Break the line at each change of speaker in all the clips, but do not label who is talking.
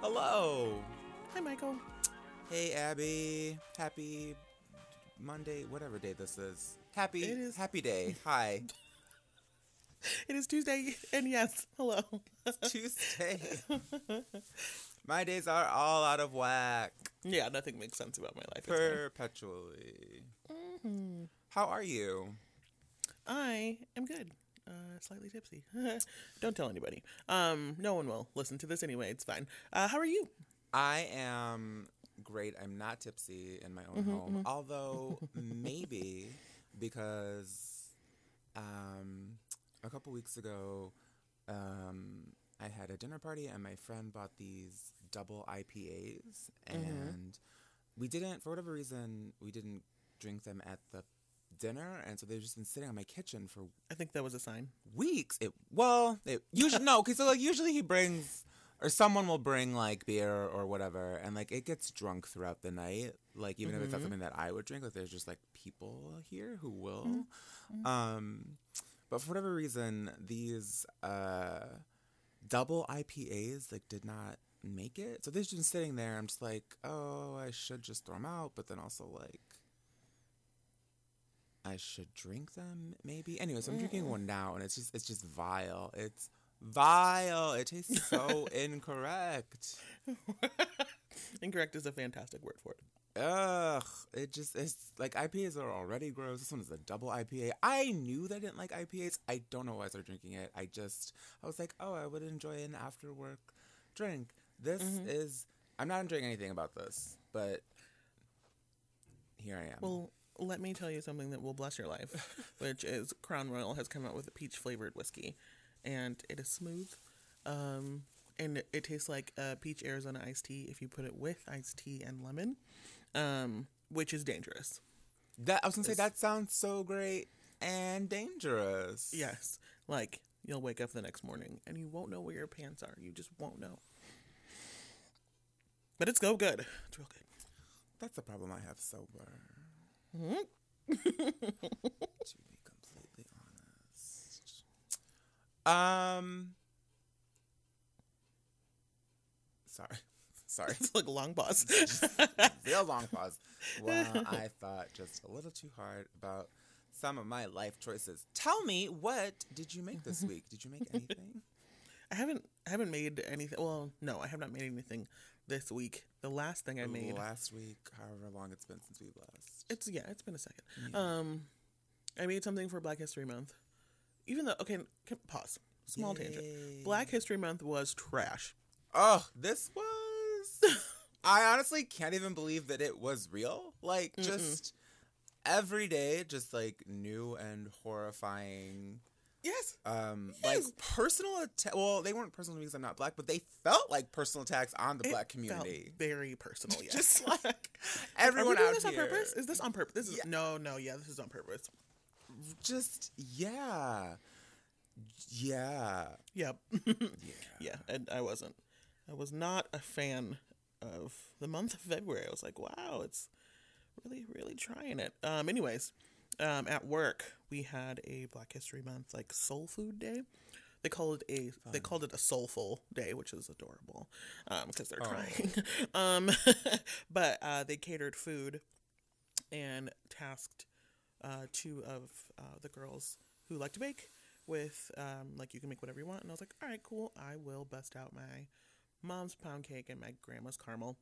Hello.
Hi, Michael.
Hey, Abby. Happy Monday, whatever day this is. Happy,
It is-
happy day. Hi.
It is Tuesday, and yes, hello.
Tuesday. My days are all out of whack.
yeah, nothing makes sense about my life.
Perpetually. Mm-hmm. How are you?
I am good. Uh, slightly tipsy. Don't tell anybody. Um, no one will listen to this anyway. It's fine. Uh, how are you?
I am great. I'm not tipsy in my own home, although maybe because um, a couple weeks ago um, I had a dinner party and my friend bought these double IPAs and we didn't, for whatever reason, we didn't drink them at the dinner and so they've just been sitting on my kitchen for
I think that was a sign.
weeks. It well, it usually no, because so like usually he brings or someone will bring like beer or whatever, and like it gets drunk throughout the night. Like even if it's not something that I would drink, like there's just like people here who will. Um, but for whatever reason, these uh double IPAs like did not make it. So they've just been sitting there. I'm just like, oh, I should just throw them out, but then also like. I should drink them, maybe. Anyways, I'm drinking one now, and it's just it's just vile. It's vile. It tastes so incorrect.
Incorrect is a fantastic word for it.
Ugh. It just it's like IPAs are already gross. This one is a double IPA. I knew that I didn't like IPAs. I don't know why I started drinking it. I just I was like, oh, I would enjoy an after work drink. This mm-hmm. is I'm not enjoying anything about this, but here I am.
Well, let me tell you something that will bless your life, which is Crown Royal has come out with a peach flavored whiskey, and it is smooth, um, and it, it tastes like a peach Arizona iced tea if you put it with iced tea and lemon, um, which is dangerous.
that I was gonna say that sounds so great and dangerous.
Yes, like you'll wake up the next morning and you won't know where your pants are. You just won't know. But it's go good. It's real good.
That's a problem I have sober.
Mm-hmm.
to be completely honest. Um. Sorry. Sorry.
It's like a long pause.
Real long pause. Well, I thought just a little too hard about some of my life choices. Tell me, what did you make this week? Did you make anything?
I haven't I haven't made anything. Well, no, I have not made anything this week. The last thing I made.
last week, however long it's been since we last.
It's yeah, it's been a second. Um, I made something for Black History Month. Even though okay, can, pause. Small tangent. Black History Month was trash.
Oh, this was. I honestly can't even believe that it was real. Like, just every day, just like new and horrifying.
Yes.
Um,
Yes.
like personal attack. Well, they weren't personal because I'm not black, but they felt like personal attacks on the
It
black community.
very personal. Yes.
Just like
Are
everyone
we doing this on purpose? Is this on purpose? This is
Yeah.
no, no. Yeah, this is on purpose.
Just yeah, yeah,
Yep.
yeah.
yeah, and I wasn't. I was not a fan of the month of February. I was like, wow, it's really, really trying it. Um, anyways, um, at work we had a Black History Month like soul food day. They called it a they called it a soulful day, which is adorable, um, because they're trying. um, but uh, they catered food and tasked uh, two of uh, the girls who like to bake with um, like you can make whatever you want. And i was like all right cool. I will bust out my mom's pound cake and my grandma's caramel.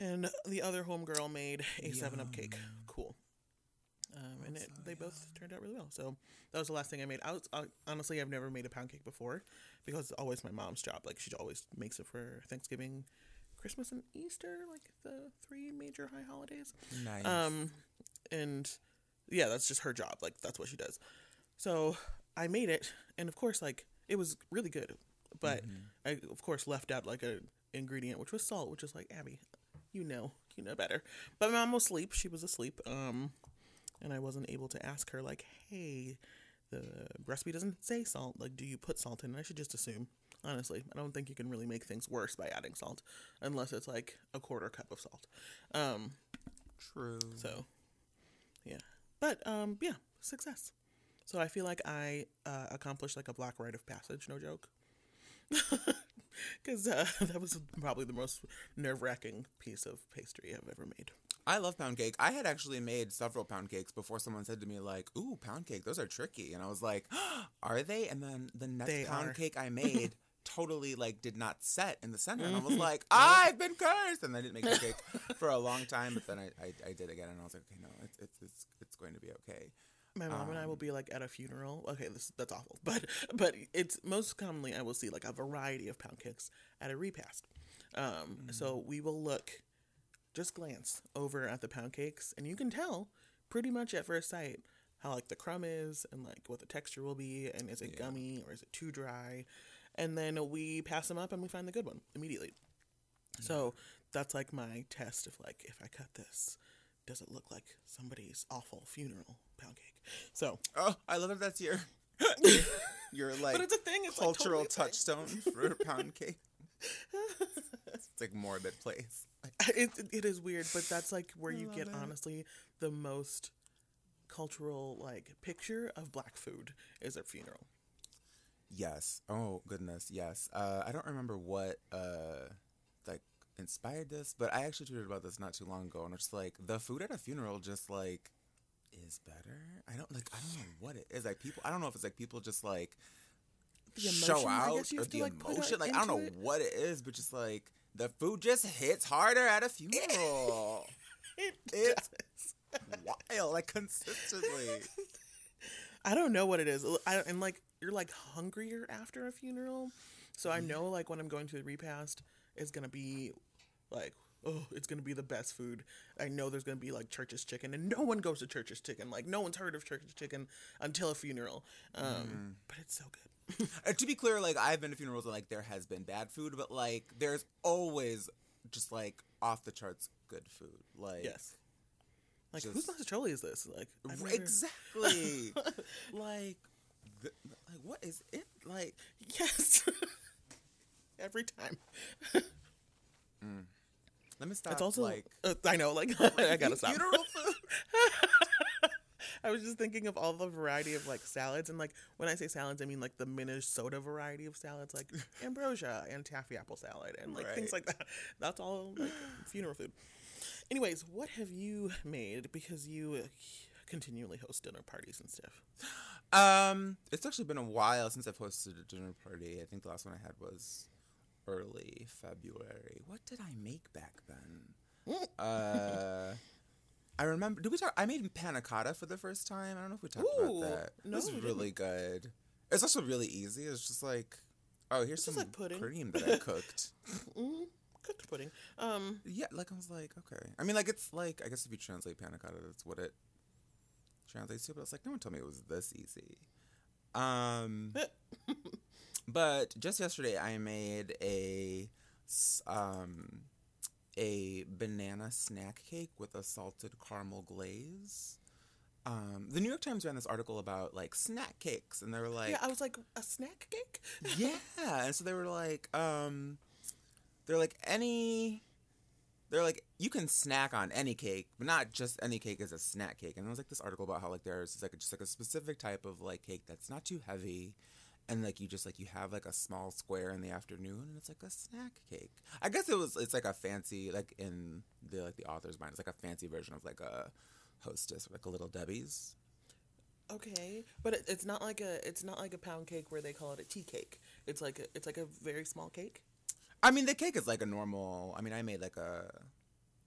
And the other homegirl made a seven up cake. Cool um, and it, they both turned out really well. So that was the last thing i made. I was I, honestly i've never made a pound cake before because it's always my mom's job. Like she always makes it for thanksgiving christmas and easter like the three major high holidays.
Nice.
um, and yeah, that's just her job. Like that's what she does. So I made it, and of course, like it was really good, but I of course left out like a ingredient, which was salt, which is like Abby, you know, you know better. But my mom was asleep; she was asleep, um, and I wasn't able to ask her like, hey, the recipe doesn't say salt. Like, do you put salt in? And I should just assume. Honestly, I don't think you can really make things worse by adding salt, unless it's like a quarter cup of salt. Um,
True.
so, yeah. But um, yeah, success. So I feel like I uh, accomplished like a black rite of passage. No joke. because uh, that was probably the most nerve wracking piece of pastry I've ever made.
I love pound cake. I had actually made several pound cakes before someone said to me like, "Ooh, pound cake, those are tricky," and I was like, "Are they?" And then the next
They
pound
are.
cake I made totally like did not set in the center, and I
Mm-hmm.
was like, "I've been cursed," and I didn't make the cake for a long time. But then I, I, I did again, and I was like, "Okay, no, it's it's it's, it's going to be okay."
My mom and I
Um,
will be like at a funeral. Okay, this that's awful, but but it's most commonly I will see like a variety of pound cakes at a repast. Um,
Mm-hmm.
So we will look, just glance over at the pound cakes, and you can tell pretty much at first sight how like the crumb is and like what the texture will be, and is it
Yeah.
gummy or is it too dry, and then we pass them up and we find the good one immediately. Hmm. So that's like my test of like if I cut this, does it look like somebody's awful funeral pound cake? So,
Oh, I love that. That's your your like
but it's a thing. It's like,
cultural
totally a thing.
touchstone for pound cake. it's like morbid place.
It, it is weird, but that's like where
I
you get
it.
honestly the most cultural like picture of black food is at funeral.
Yes. Oh goodness. Yes. Uh, I don't remember what uh, like inspired this, but I actually tweeted about this not too long ago, and it's like the food at a funeral just like is better. I don't like. I don't know what it is. Like people. I don't know if it's like people just like
The
show
emotion, I
out
guess you
or
to,
the
like,
emotion.
it
Like I don't know
it.
what it is, but just like the food just hits harder at a funeral.
It
It's-. Wild, like consistently.
I don't know what it is. I, and like you're like hungrier after a funeral, so I know like when I'm going to the repast, it's gonna be like oh, it's gonna be the best food. I know there's gonna be like church's chicken, and no one goes to church's chicken. Like no one's heard of church's chicken until a funeral. Um, but it's so good.
To be clear, like I've been to funerals and like there has been bad food, but like there's always just like off the charts good food. Like
Yes. Like whose
Just-
Monticelli is this? Like never-
exactly. like, the, like what is it? Like
Yes. Every time.
let me stop.
It's also
like
uh, I know, like I gotta stop.
funeral food.
I was just thinking of all the variety of like salads, and like when I say salads, I mean like the Minnesota variety of salads, like ambrosia and taffy apple salad, and like things like that. That's all like funeral food. Anyways, what have you made? Because you uh, continually host dinner parties and stuff.
Um, it's actually been a while since I've hosted a dinner party. I think the last one I had was early February. What did I make back then? uh, I remember. Did we talk? I made panna cotta for the first time. I don't know if we talked
Ooh,
about that.
no,
it was
we
really good. It's also really easy. It's just like, oh, here's
just
some
like pudding.
cream that I cooked.
Mm, cooked pudding. Um,
yeah, like I was like, okay. I mean, like it's like I guess if you translate panna cotta, that's what it translates to. But I was like no one told me it was this easy. Um, but just yesterday I made a um a banana snack cake with a salted caramel glaze. Um, the New York Times ran this article about like snack cakes, and they were like,
yeah, I was like a snack cake.
yeah and so they were like um they're like any they're like you can snack on any cake but not just any cake is a snack cake and there was like this article about how like there's like just like a specific type of like cake that's not too heavy and like you just like you have like a small square in the afternoon and it's like a snack cake i guess it was it's like a fancy like in the like the author's mind it's like a fancy version of like a hostess like a little debbie's
Okay, but it, it's not like a it's not like a pound cake where they call it a tea cake. It's like a, it's like a very small cake.
I mean, the cake is like a normal. I mean, I made like a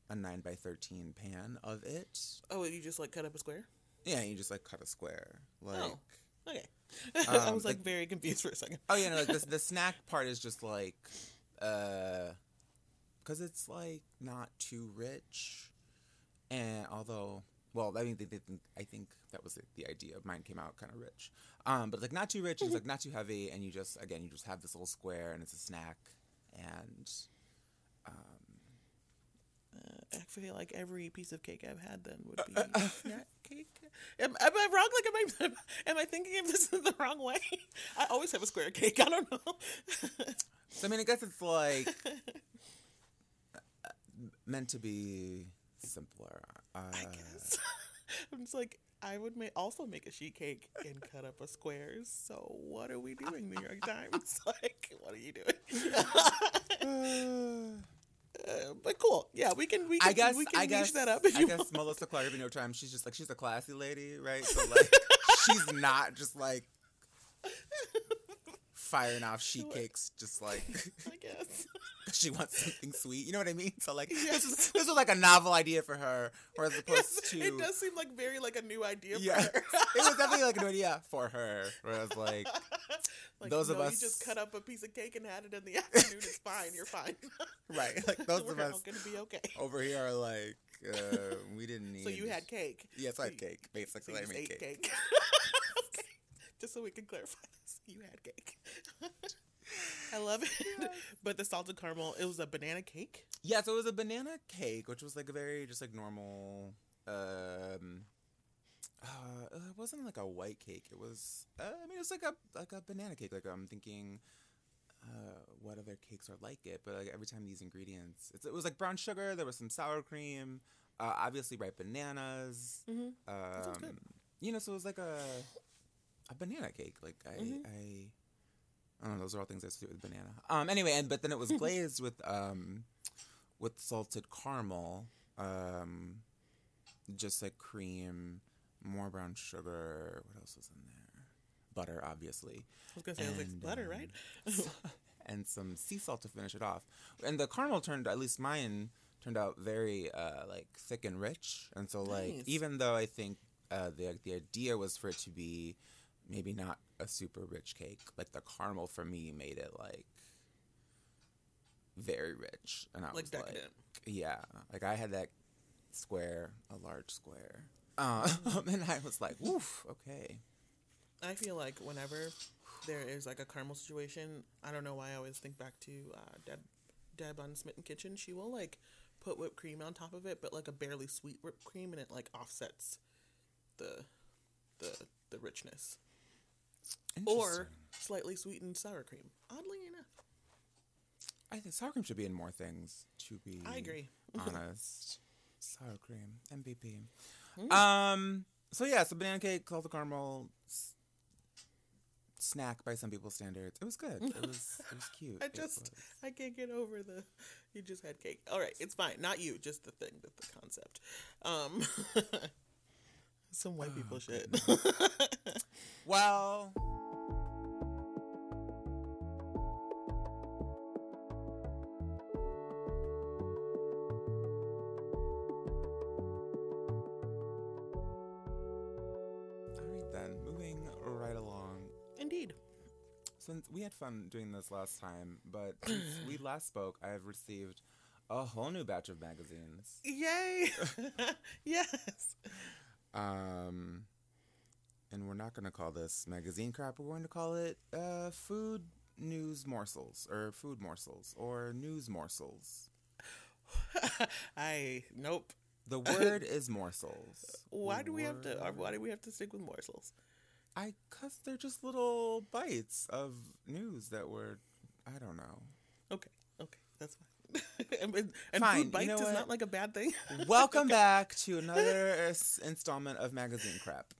a nine by thirteen pan of it.
Oh, you just like cut up a square.
Yeah, you just like cut a square. Oh. Like,
Oh. Okay, I
Um,
was like,
like-
very confused for a second.
oh yeah, no, like the the snack part is just like, uh, because it's like not too rich, and although. Well, I mean, they, they think, I think that was the, the idea. Mine came out kind of rich, um, but like not too rich. It's like not too heavy, and you just again you just have this little square, and it's a snack, and
Uh, I feel like every piece of cake I've had then would be snack cake. Am, am I wrong? Like, am I am I thinking of this the wrong way? I always have a square cake. I don't know.
So I mean, I guess it's like uh, meant to be simpler. Uh,
I guess. I'm just like I would ma- also make a sheet cake and cut up a squares. So what are we doing, New York Times? like, what are you doing? Uh, but cool. Yeah, we can. We can.
I guess
we can
I guess
that up if
I
you
guess
want.
Melissa Clark New York Times. She's just like she's a classy lady, right? So like she's not just like firing off sheet cakes, just like
I guess.
she wants something sweet. You know what I mean? So like this was this was like a novel idea for her, whereas opposed
Yes,
to
it does seem like very like a new idea
yeah,
for
it was definitely like an idea for her. Whereas like
like,
those of us-
just cut up a piece of cake and had it in the afternoon. It's fine. You're fine.
right, like those
We're
of us
gonna be okay.
over here are like uh, we didn't need.
So you had cake.
yes, I had cake.
So
Basically,
you
I made cake.
cake. Okay. Just so we can clarify this, you had cake. I love it. But the salted caramel, it was a banana cake.
Yeah, so it was a banana cake, which was like a very just like normal. Um, uh, it wasn't like a white cake. It was. Uh, I mean, it was like a like a banana cake. Like I'm thinking, uh, what other cakes are like it? But like every time these ingredients, it's, it was like brown sugar. There was some sour cream. Uh, obviously ripe bananas.
Mm-hmm.
Um,
sounds good.
you know, so it was like a a banana cake. Like I
Mhm.
I. I don't know. Those are all things I do with banana. Um. Anyway, and but then it was glazed with um, with salted caramel. Um, just like cream, more brown sugar. What else was in there? Butter, obviously,
I was gonna say, I was like,
And,
butter,
um,
right?
and some sea salt to finish it off. And the caramel turned, at least mine turned out very uh, like thick and rich. And so like
Nice.
even though I think uh, the the idea was for it to be maybe not a super rich cake, like the caramel for me made it like very rich. And I
Like
was
decadent.
like, yeah, like I had that square, a large square. Um, and I was like, woof, okay.
I feel like whenever there is like a caramel situation, I don't know why I always think back to uh, Deb, Deb on Smitten Kitchen. She will like put whipped cream on top of it, but like a barely sweet whipped cream, and it like offsets the the the richness. Or slightly sweetened sour cream. Oddly enough,
I think sour cream should be in more things. To be,
I agree.
honest, sour cream MVP.
Mm.
Um. So yeah, so banana cake, salted caramel, s- snack by some people's standards. It was good. It was. It was cute.
I just. I can't get over the you just had cake. All right, it's fine. Not you, just the thing, the, the concept. Um, some white
Oh,
people shit.
Well. All right then, moving right along.
Indeed.
Since we had fun doing this last time, but since we last spoke, I have received a whole new batch of magazines.
Yay! yes.
Um, and we're not going to call this magazine crap. We're going to call it uh, food news morsels or food morsels or news morsels.
I nope.
The word is morsels.
Why
The
do we have to? uh, Why do we have to stick with morsels?
I cause they're just little bites of news that were, I don't know.
Okay, okay, that's fine. and and-
Fine, you
food bites
know
is
what?
not like a bad thing.
Welcome back to another s- installment of magazine crap.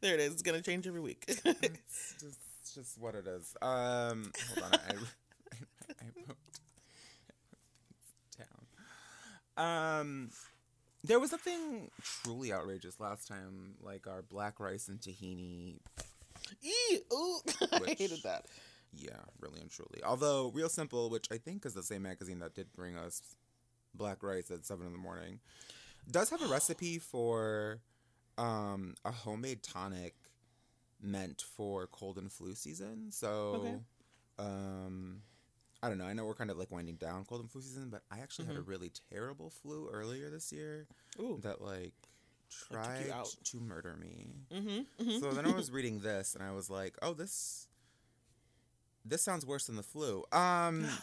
there it is. It's gonna change every week.
It's just, it's just what it is. Um, hold on, I, I, I wrote down. Um, there was something truly outrageous last time, like our black rice and tahini.
Eee, ooh, I hated that.
Yeah, really and truly. Although Real Simple, which I think is the same magazine that did bring us black rice at seven in the morning, does have a recipe for um, a homemade tonic meant for cold and flu season. So,
Okay.
um, I don't know. I know we're kind of like winding down cold and flu season, but I actually had a really terrible flu earlier this year
Ooh.
that like tried to murder me.
Mm-hmm.
So then I was reading this and I was like, "Oh, this this sounds worse than the flu." Um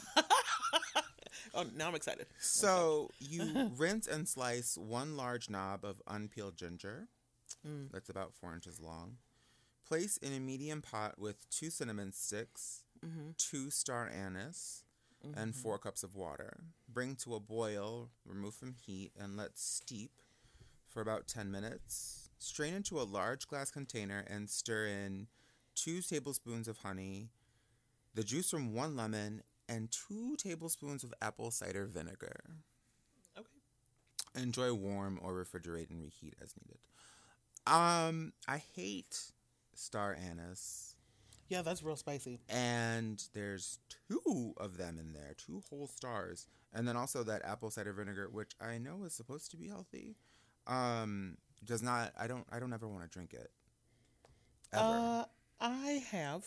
Oh, now I'm excited.
so you rinse and slice one large knob of unpeeled ginger.
Mm.
That's about 4 inches long. Place in a medium pot with 2 cinnamon sticks,
Mm-hmm.
2 star anise, and 4 cups of water. Bring to a boil, remove from heat and let steep for about 10 minutes. Strain into a large glass container and stir in two tablespoons of honey, the juice from one lemon, and two tablespoons of apple cider vinegar.
Okay.
Enjoy warm or refrigerate and reheat as needed. Um, I hate star anise,
Yeah, that's real spicy.
and there's two of them in there, two whole stars, and then also that apple cider vinegar, which I know is supposed to be healthy. Um, does not. I don't. I don't ever want to drink it. Ever.
Uh, I have.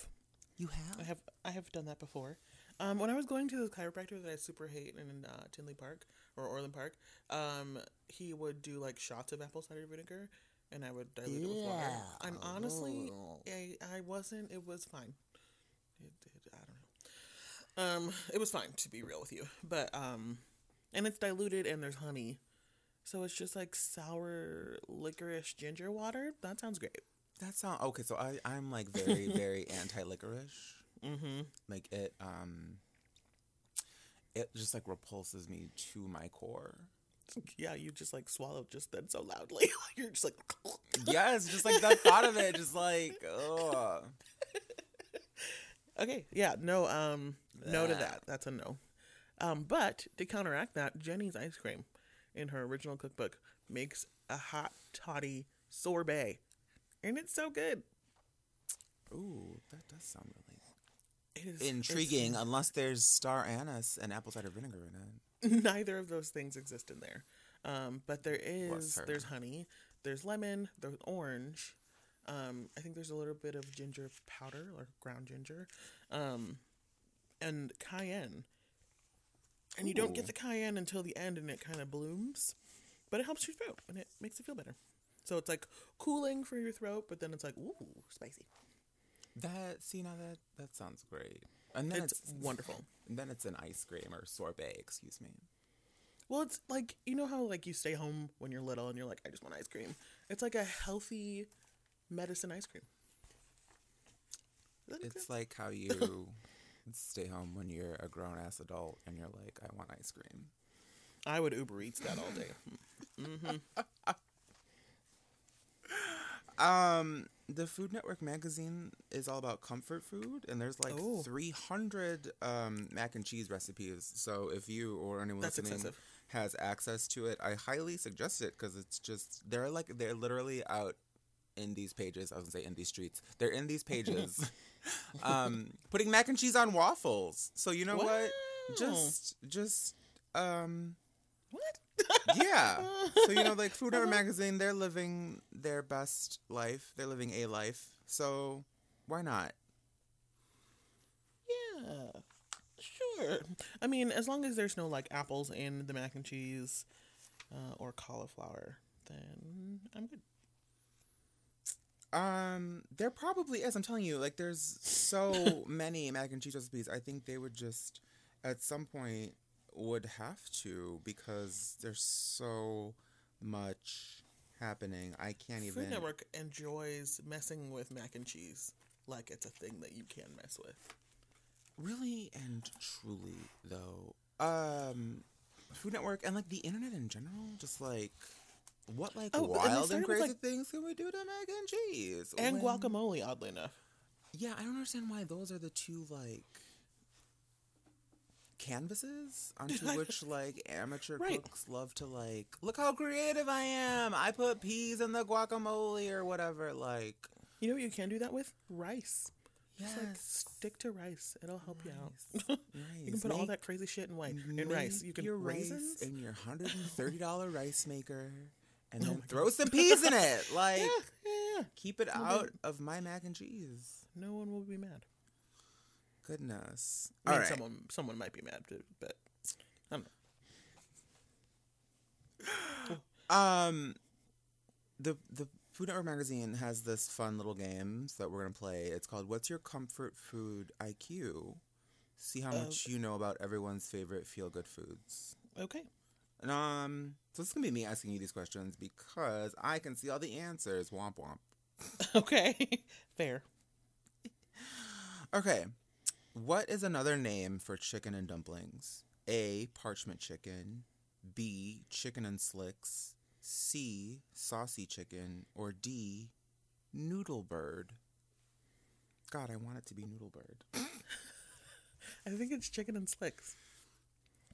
You have.
I have I have done that before. Um, when I was going to the chiropractor that I super hate in uh, Tinley Park or Orland Park, um, he would do like shots of apple cider vinegar, and I would dilute it with water. And honestly, I I wasn't. It was fine. It, it, I don't know. Um, it was fine to be real with you, but um, and it's diluted and there's honey, so it's just like sour licorice ginger water. That sounds great.
That sound okay. So I I'm like very very anti licorice.
Mm-hmm.
Like it um. It just like repulses me to my core.
Yeah, you just like swallowed just then so loudly. You're just like.
yes, just like that thought of it, just like oh.
Okay, yeah, no, um, no to that. That's a no. Um, but to counteract that, Jeni's ice cream, in her original cookbook, makes a hot toddy sorbet, and it's so good.
Ooh, that does sound really
It is
intriguing. Unless there's star anise and apple cider vinegar in it.
neither of those things exist in there, um, but there is there's honey, there's lemon, there's orange. Um, I think there's a little bit of ginger powder or ground ginger, um, and cayenne. And you don't get the cayenne until the end, and it kind of blooms, but it helps your throat and it makes it feel better. So it's like cooling for your throat, but then it's like ooh spicy.
That see now that that sounds great. And then
It's
it's,
wonderful.
And then it's an ice cream or sorbet. Excuse me.
Well, it's like you know how like you stay home when you're little and you're like, I just want ice cream. It's like a healthy medicine ice cream. Does that make
It's
sense?
like how you stay home when you're a grown ass adult and you're like, I want ice cream.
I would Uber Eats that all day. Mm-hmm.
Um, the Food Network magazine is all about comfort food, and there's like
Oh.
300 um, mac and cheese recipes. So if you or anyone
That's
listening
excessive.
has access to it, I highly suggest it because it's just they're like they're literally out in these pages. I was gonna say in these streets. They're in these pages, um, putting mac and cheese on waffles. So you know what? Just just um
What?
Yeah. So you know, like Food Network magazine, they're living their best life. They're living a life. So why not?
yeah, sure. I mean, as long as there's no like apples in the mac and cheese uh, or cauliflower, then I'm good.
Um, there probably is. I'm telling you, like, there's so many mac and cheese recipes. I think they would just, at some point, would have to because there's so much happening. I can't even.
Food Network enjoys messing with mac and cheese like it's a thing that you can mess with.
Really and truly, though, um, Food Network and like the internet in general, just like what like
Oh, but- and
wild and crazy
like-
things can we do to mac and cheese
And
when-
guacamole, oddly enough.
Yeah, I don't understand why those are the two like canvases onto which like amateur
Right.
cooks love to like look how creative I am. I put peas in the guacamole or whatever. Like,
You know what you can do that with? Rice. Just like
Yes.
stick to rice. It'll help you out.
Rice.
you can put all that crazy shit in white in rice. You can
your
raisins.
rice in your hundred and thirty dollar rice maker, and
Oh
then
my
throw some peas in it. Like,
yeah, yeah, yeah.
keep it
No
out of my mac and cheese.
No one will be mad.
Goodness.
I mean,
right.
someone someone might be mad, but- but I don't know.
Um, the the Food Network magazine has this fun little game that we're gonna play. It's called "What's Your Comfort Food IQ?" See how
Uh,
much you know about everyone's favorite feel good foods.
Okay.
And, um, so it's gonna be me asking you these questions because I can see all the answers. Womp womp.
Okay. Fair.
Okay, what is another name for chicken and dumplings? A. Parchment chicken. B. Chicken and slicks. C. Saucy chicken, or D. Noodle bird? God, I want it to be noodle bird.
I think it's chicken and slicks.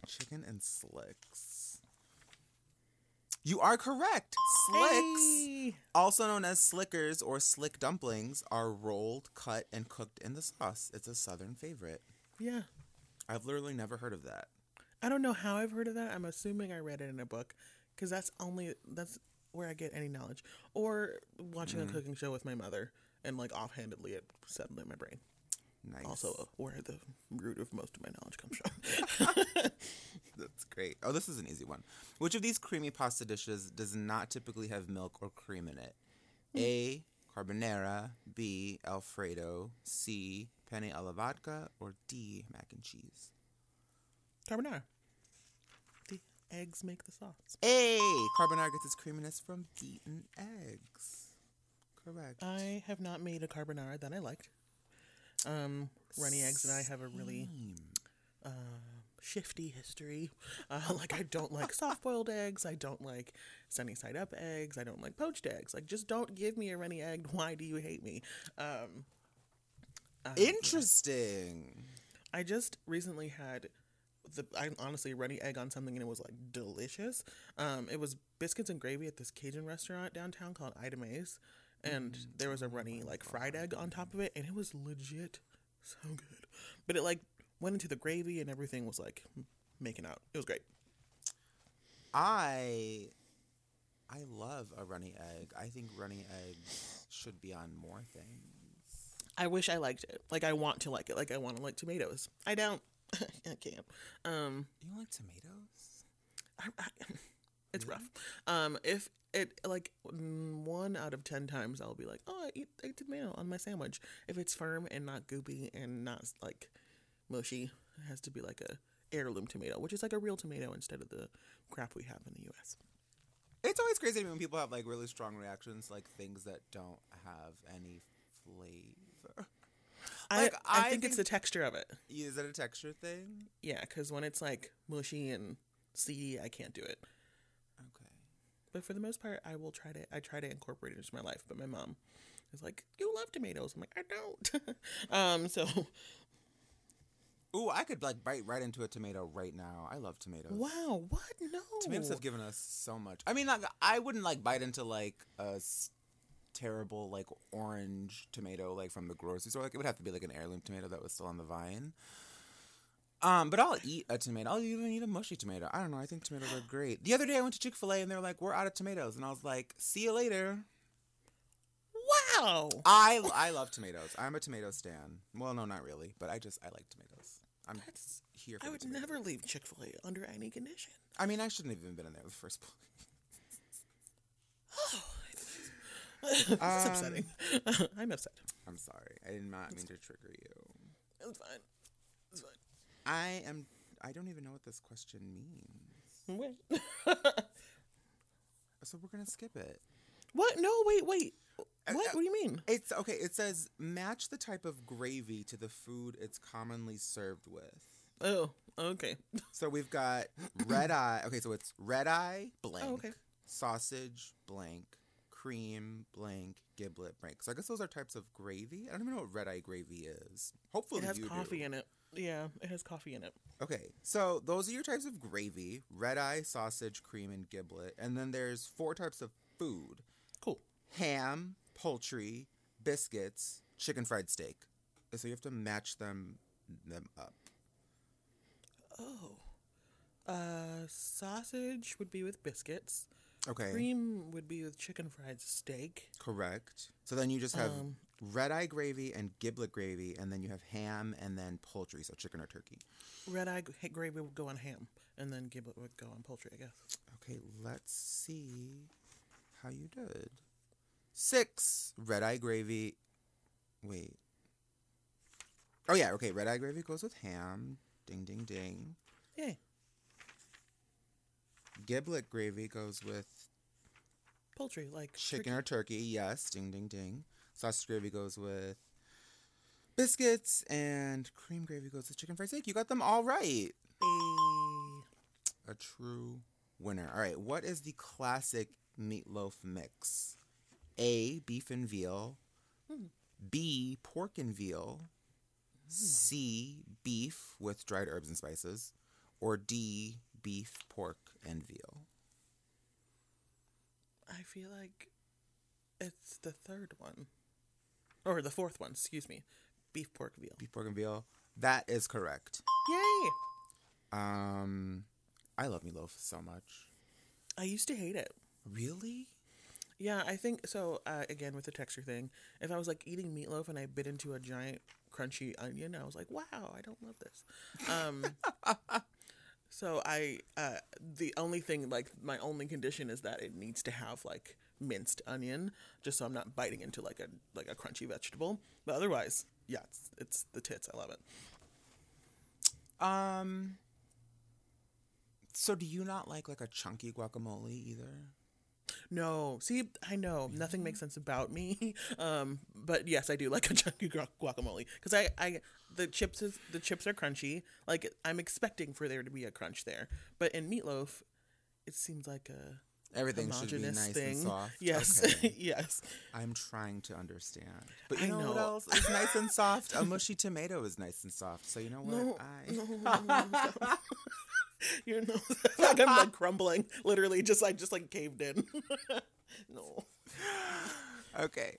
Chicken and slicks. You are correct. Slicks,
Hey!
also known as slickers or slick dumplings, are rolled, cut, and cooked in the sauce. It's a southern favorite.
Yeah.
I've literally never heard of that.
I don't know how I've heard of that. I'm assuming I read it in a book because that's only that's where I get any knowledge. Or watching a mm. cooking show with my mother and like offhandedly it settled in my brain.
Nice.
Also, uh, where the root of most of my knowledge comes from.
That's great. Oh, this is an easy one. Which of these creamy pasta dishes does not typically have milk or cream in it? A. Carbonara. B. Alfredo. C. Penne alla vodka. Or D. Mac and cheese.
Carbonara. The eggs make the sauce.
A. Carbonara gets its creaminess from beaten eggs. Correct.
I have not made a carbonara that I liked. Um, runny eggs and I have a really uh, shifty history. Uh, like I don't like soft boiled eggs. I don't like sunny side up eggs. I don't like poached eggs. Like just don't give me a runny egg. Why do you hate me? Um,
Interesting.
I just recently had the I honestly runny egg on something and it was like delicious. Um, it was biscuits and gravy at this Cajun restaurant downtown called Ida Mae's, and there was a runny like fried egg on top of it, and it was legit so good. But it like went into the gravy and everything was like making out. It was great.
I I love a runny egg. I think runny eggs should be on more things.
I wish I liked it. Like I want to like it. Like I want to like tomatoes. I don't. I can't. Um,
You don't like tomatoes?
I, I, it's rough. Um, if it like mm, one out of ten times, I'll be like, oh, I eat, I eat tomato on my sandwich. If it's firm and not goopy and not like mushy, it has to be like a heirloom tomato, which is like a real tomato instead of the crap we have in the U.S.
It's always crazy to me when people have like really strong reactions, like things that don't have any flavor. Like,
I, I,
I
think, it's the texture of it.
Is it a texture thing?
Yeah, because when it's like mushy and seedy, I can't do it. But for the most part, I will try to. I try to incorporate it into my life. But my mom is like, "You love tomatoes." I'm like, "I don't." um. So,
Ooh, I could like bite right into a tomato right now. I love tomatoes.
wow. What? No.
Tomatoes have given us so much. I mean, like, I wouldn't like bite into like a s- terrible like orange tomato like from the grocery store. Like, it would have to be like an heirloom tomato that was still on the vine. Um, but I'll eat a tomato. I'll even eat a mushy tomato. I don't know. I think tomatoes are great. The other day I went to Chick Fil A and they were like, "We're out of tomatoes," and I was like, "See you later."
Wow.
I I love tomatoes. I'm a tomato stan. Well, no, not really, but I just I like tomatoes. I'm
That's.
here. For
I would never leave Chick Fil A under any condition.
I mean, I shouldn't have even been in there in the first place.
It's
Um,
upsetting. I'm upset.
I'm sorry. I did not mean to trigger you.
It's fine.
I am. I don't even know what this question means. So we're gonna skip it.
what? No. Wait. Wait.
Uh,
What? What do you mean?
It's okay. It says match the type of gravy to the food it's commonly served with.
Oh. Okay.
So we've got red eye. Okay, so it's red eye blank,
Oh, okay.
sausage blank, cream blank, giblet blank. So I guess those are types of gravy. I don't even know what red eye gravy is. Hopefully
It has
you do.
coffee in it. Yeah, it has coffee in it.
Okay, so those are your types of gravy: red eye, sausage, cream, and giblet. And then there's four types of food:
Cool.
ham, poultry, biscuits, chicken fried steak. So you have to match them them up.
Oh. Uh, sausage would be with biscuits.
Okay,
Cream would be with chicken fried steak.
correct. So then you just have
Um,
red eye gravy and giblet gravy, and then you have ham and then poultry, so chicken or turkey.
Red eye g- gravy would go on ham, and then giblet would go on poultry, I guess.
Okay, let's see how you did. Six red eye gravy. Wait. Oh yeah, okay. Red eye gravy goes with ham. Ding ding ding.
Yay.
Giblet gravy goes with
Poultry, like
chicken or turkey. Yes, ding ding ding. Sausage gravy goes with biscuits, and cream gravy goes with chicken fried steak. You got them all right.
A
A true winner. All right, what is the classic meatloaf mix? A. Beef and veal. B. Pork and veal. C. Beef with dried herbs and spices. Or D. Beef, pork, and veal.
I feel like it's the third one. Or the fourth one, excuse me. Beef pork veal.
Beef, pork, and veal. That is correct.
Yay!
Um, I love meatloaf so much.
I used to hate it.
Really?
Yeah, I think so. Uh, again, with the texture thing, if I was like eating meatloaf and I bit into a giant crunchy onion, I was like, "Wow, I don't love this." Um, so I, uh, the only thing, like my only condition is that it needs to have like minced onion, just so I'm not biting into like a like a crunchy vegetable. But otherwise, yeah, it's, it's the tits. I love it.
Um. So do you not like like a chunky guacamole either?
No, see, I know. Nothing makes sense about me, um, but yes, I do like a chunky guacamole. Because I, I, the chips is the chips are crunchy. Like I'm expecting for there to be a crunch there, but in meatloaf, it seems like a
Everything should be nice
thing.
and soft.
Yes,
Okay.
yes.
I'm trying to understand. But you
I
know, what else is nice and soft? A mushy tomato is nice and soft. So you know what?
No,
I
no, no. You're no, like I'm like crumbling. Literally, just like just like caved in. no.
Okay.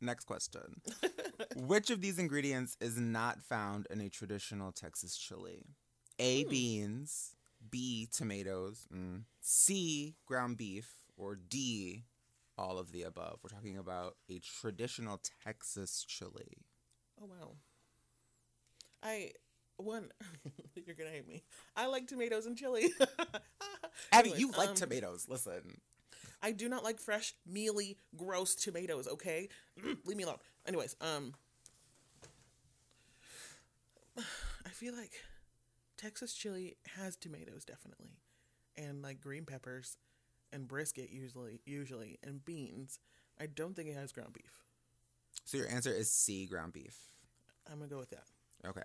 Next question. Which of these ingredients is not found in a traditional Texas chili? A. Hmm. Beans. B. Tomatoes. mm, C. Ground beef. Or D. All of the above. We're talking about a traditional Texas chili.
Oh wow. I one you're gonna hate me. I like tomatoes and chili.
Abby,
Anyways,
you like
um,
tomatoes. Listen.
I do not like fresh, mealy, gross tomatoes. Okay, leave me alone. Anyways, um, I feel like Texas chili has tomatoes definitely, and like green peppers, and brisket usually, usually, and beans. I don't think it has ground beef.
So your answer is C. Ground beef.
I'm gonna go with that.
Okay.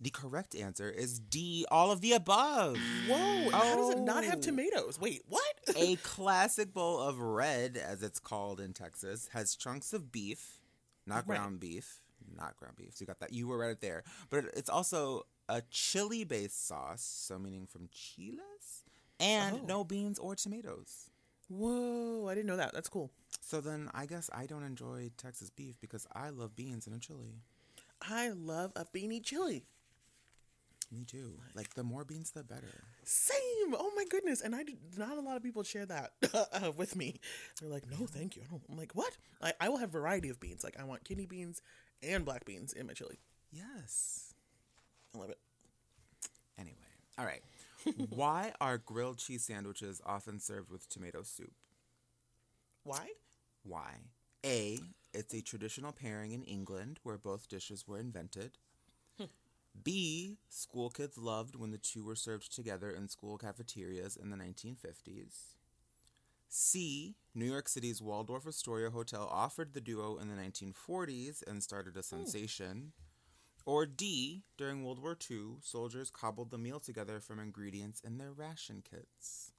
The correct answer is D. All of the above.
Whoa! How does it not have
Oh.
tomatoes? Wait, what?
a classic bowl of red, as it's called in Texas, has chunks of beef, not
Right.
ground beef, not ground beef. So you got that. You were right there. But it's also a chili-based sauce, so meaning from chiles, and
Oh.
no beans or tomatoes.
Whoa! I didn't know that. That's cool.
So then I guess I don't enjoy Texas beef because I love beans in a chili.
I love a beanie chili.
Me too. Like the more beans, the better.
Same. Oh my goodness. And I did not a lot of people share that uh, with me. They're like, no, thank you. I don't, I'm like, what? I, I will have variety of beans. Like I want kidney beans and black beans in my chili.
Yes.
I love it.
Anyway, all right. Why are grilled cheese sandwiches often served with tomato soup?
Why?
Why? A. It's a traditional pairing in England where both dishes were invented. B. School kids loved when the two were served together in school cafeterias in the 1950s. C. New York City's Waldorf Astoria Hotel offered the duo in the 1940s and started a hmm. sensation. Or D. During World War II, soldiers cobbled the meal together from ingredients in their ration kits.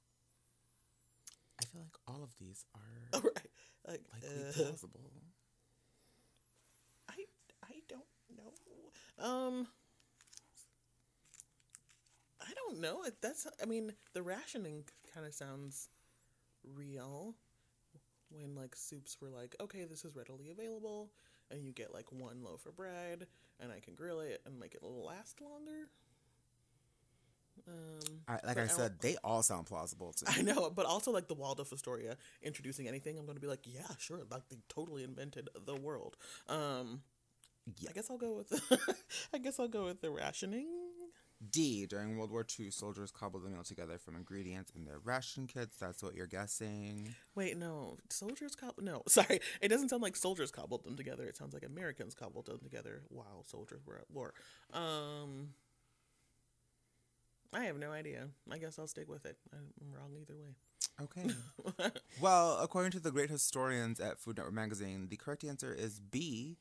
I feel like all of these are
All right. Like,
likely
uh,
plausible.
I I don't know. Um I don't know. It- That's I mean, the rationing kind of sounds real when like soups were like, okay, this is readily available and you get like one loaf of bread and I can grill it and make it last longer. Um
I, like I
I
said, they all sound plausible to me.
I know, but also like the Waldorf Astoria introducing anything, I'm going to be like, yeah, sure, like they totally invented the world. Um
Yeah.
I guess I'll go with I guess I'll go with the rationing.
D. During World War II, soldiers cobbled the meal together from ingredients in their ration kits. That's what you're guessing.
Wait, no, soldiers cobbled. No, sorry, it doesn't sound like soldiers cobbled them together. It sounds like Americans cobbled them together while soldiers were at war. Um, I have no idea. I guess I'll stick with it. I'm wrong either way.
Okay. well, according to the great historians at Food Network magazine, the correct answer is B.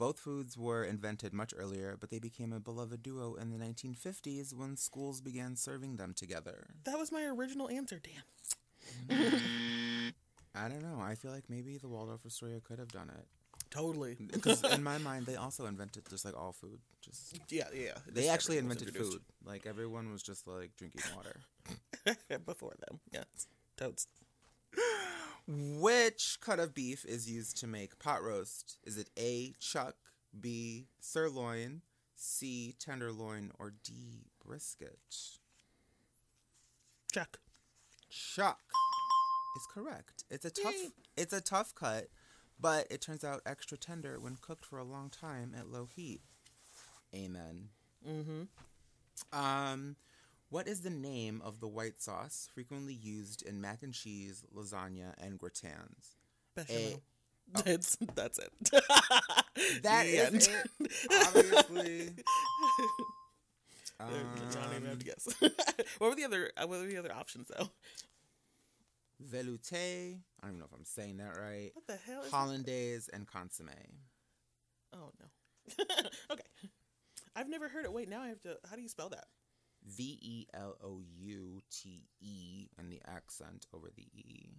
Both foods were invented much earlier, but they became a beloved duo in the 1950s when schools began serving them together.
That was my original answer. Damn.
I don't know. I feel like maybe the Waldorf Astoria could have done it.
Totally.
Because in my mind, they also invented just like all food. Just
yeah, yeah.
they actually invented
introduced.
food. Like everyone was just like drinking water.
before them. Yes, totes.
Which cut of beef is used to make pot roast? Is it A, chuck, B, sirloin, C, tenderloin, or D, brisket?
Chuck.
Chuck is correct. It's a tough
Yay.
it's a tough cut, but it turns out extra tender when cooked for a long time at low heat. Amen.
Mm-hmm.
Um what is the name of the white sauce frequently used in mac and cheese, lasagna, and gratins?
Bechamel. It's that's it.
That is
end.
it. Obviously.
I don't even have
Um,
to guess. what were the other? uh, What were the other options though?
velouté. I don't even know if I'm saying that right.
What the hell is?
Hollandaise and consomme.
Oh no. okay. I've never heard it. Wait, now I have to. How do you spell that?
V E L O U T E and the accent over the E.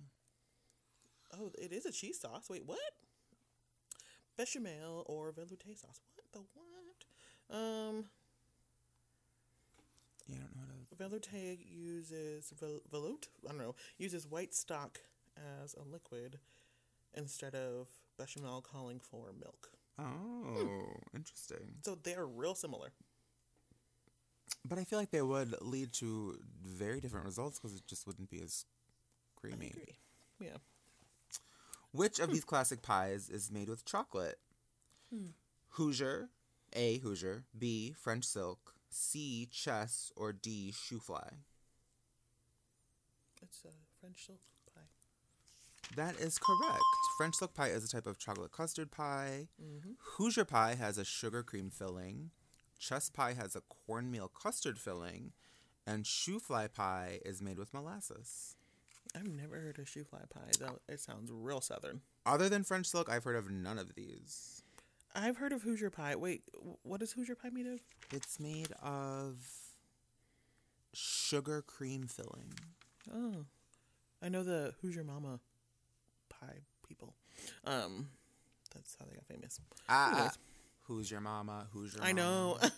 Oh, it is a cheese sauce. Wait, what? Bechamel or velouté sauce? What the what? Um,
Yeah, I don't know how to.
velouté uses vel- veloute. I don't know. Uses white stock as a liquid instead of bechamel calling for milk.
Oh, interesting.
So they're real similar.
But I feel like they would lead to very different results because it just wouldn't be as creamy.
Yeah.
Which of these classic pies is made with chocolate? Hoosier, A. Hoosier, B. French silk, C. Chess, or D. Shoofly.
It's a French silk pie.
That is correct. French silk pie is a type of chocolate custard pie.
Mm-hmm.
Hoosier pie has a sugar cream filling. Chess pie has a cornmeal custard filling. And shoofly pie is made with molasses.
I've never heard of shoofly pie. Though it sounds real southern.
Other than French silk, I've heard of none of these.
I've heard of Hoosier pie. Wait, wh- what is Hoosier pie made of?
It's made of sugar cream filling.
Oh, I know the Hoosier Mama pie people. Um, that's how they got famous.
Ah,
Anyways.
Who's your mama? Who's your mama?
I know.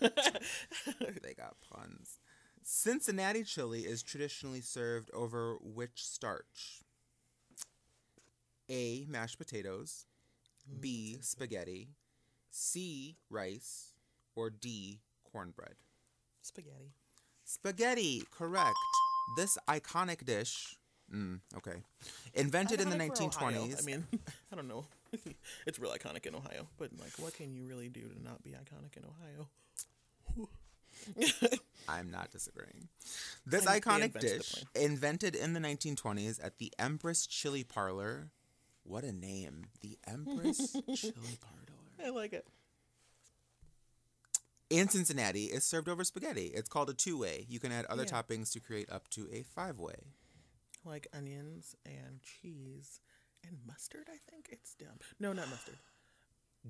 they got puns. Cincinnati chili is traditionally served over which starch? A. Mashed potatoes. B. Spaghetti. C. Rice. Or D. Cornbread.
Spaghetti.
Spaghetti, correct. This iconic dish. Mm, okay. Invented in the
Iconic for Ohio.
1920s.
I mean, I don't know. it's real iconic in Ohio, but like, what can you really do to not be iconic in Ohio?
I'm not disagreeing. This
I-
iconic
invented
dish, invented in the 1920s at the Empress Chili Parlor. What a name. The Empress Chili Parlor.
I like it.
In Cincinnati, is served over spaghetti. It's called a two way. You can add other
Yeah.
toppings to create up to a five way.
Like onions and cheese and mustard. I think it's dumb. No, not mustard.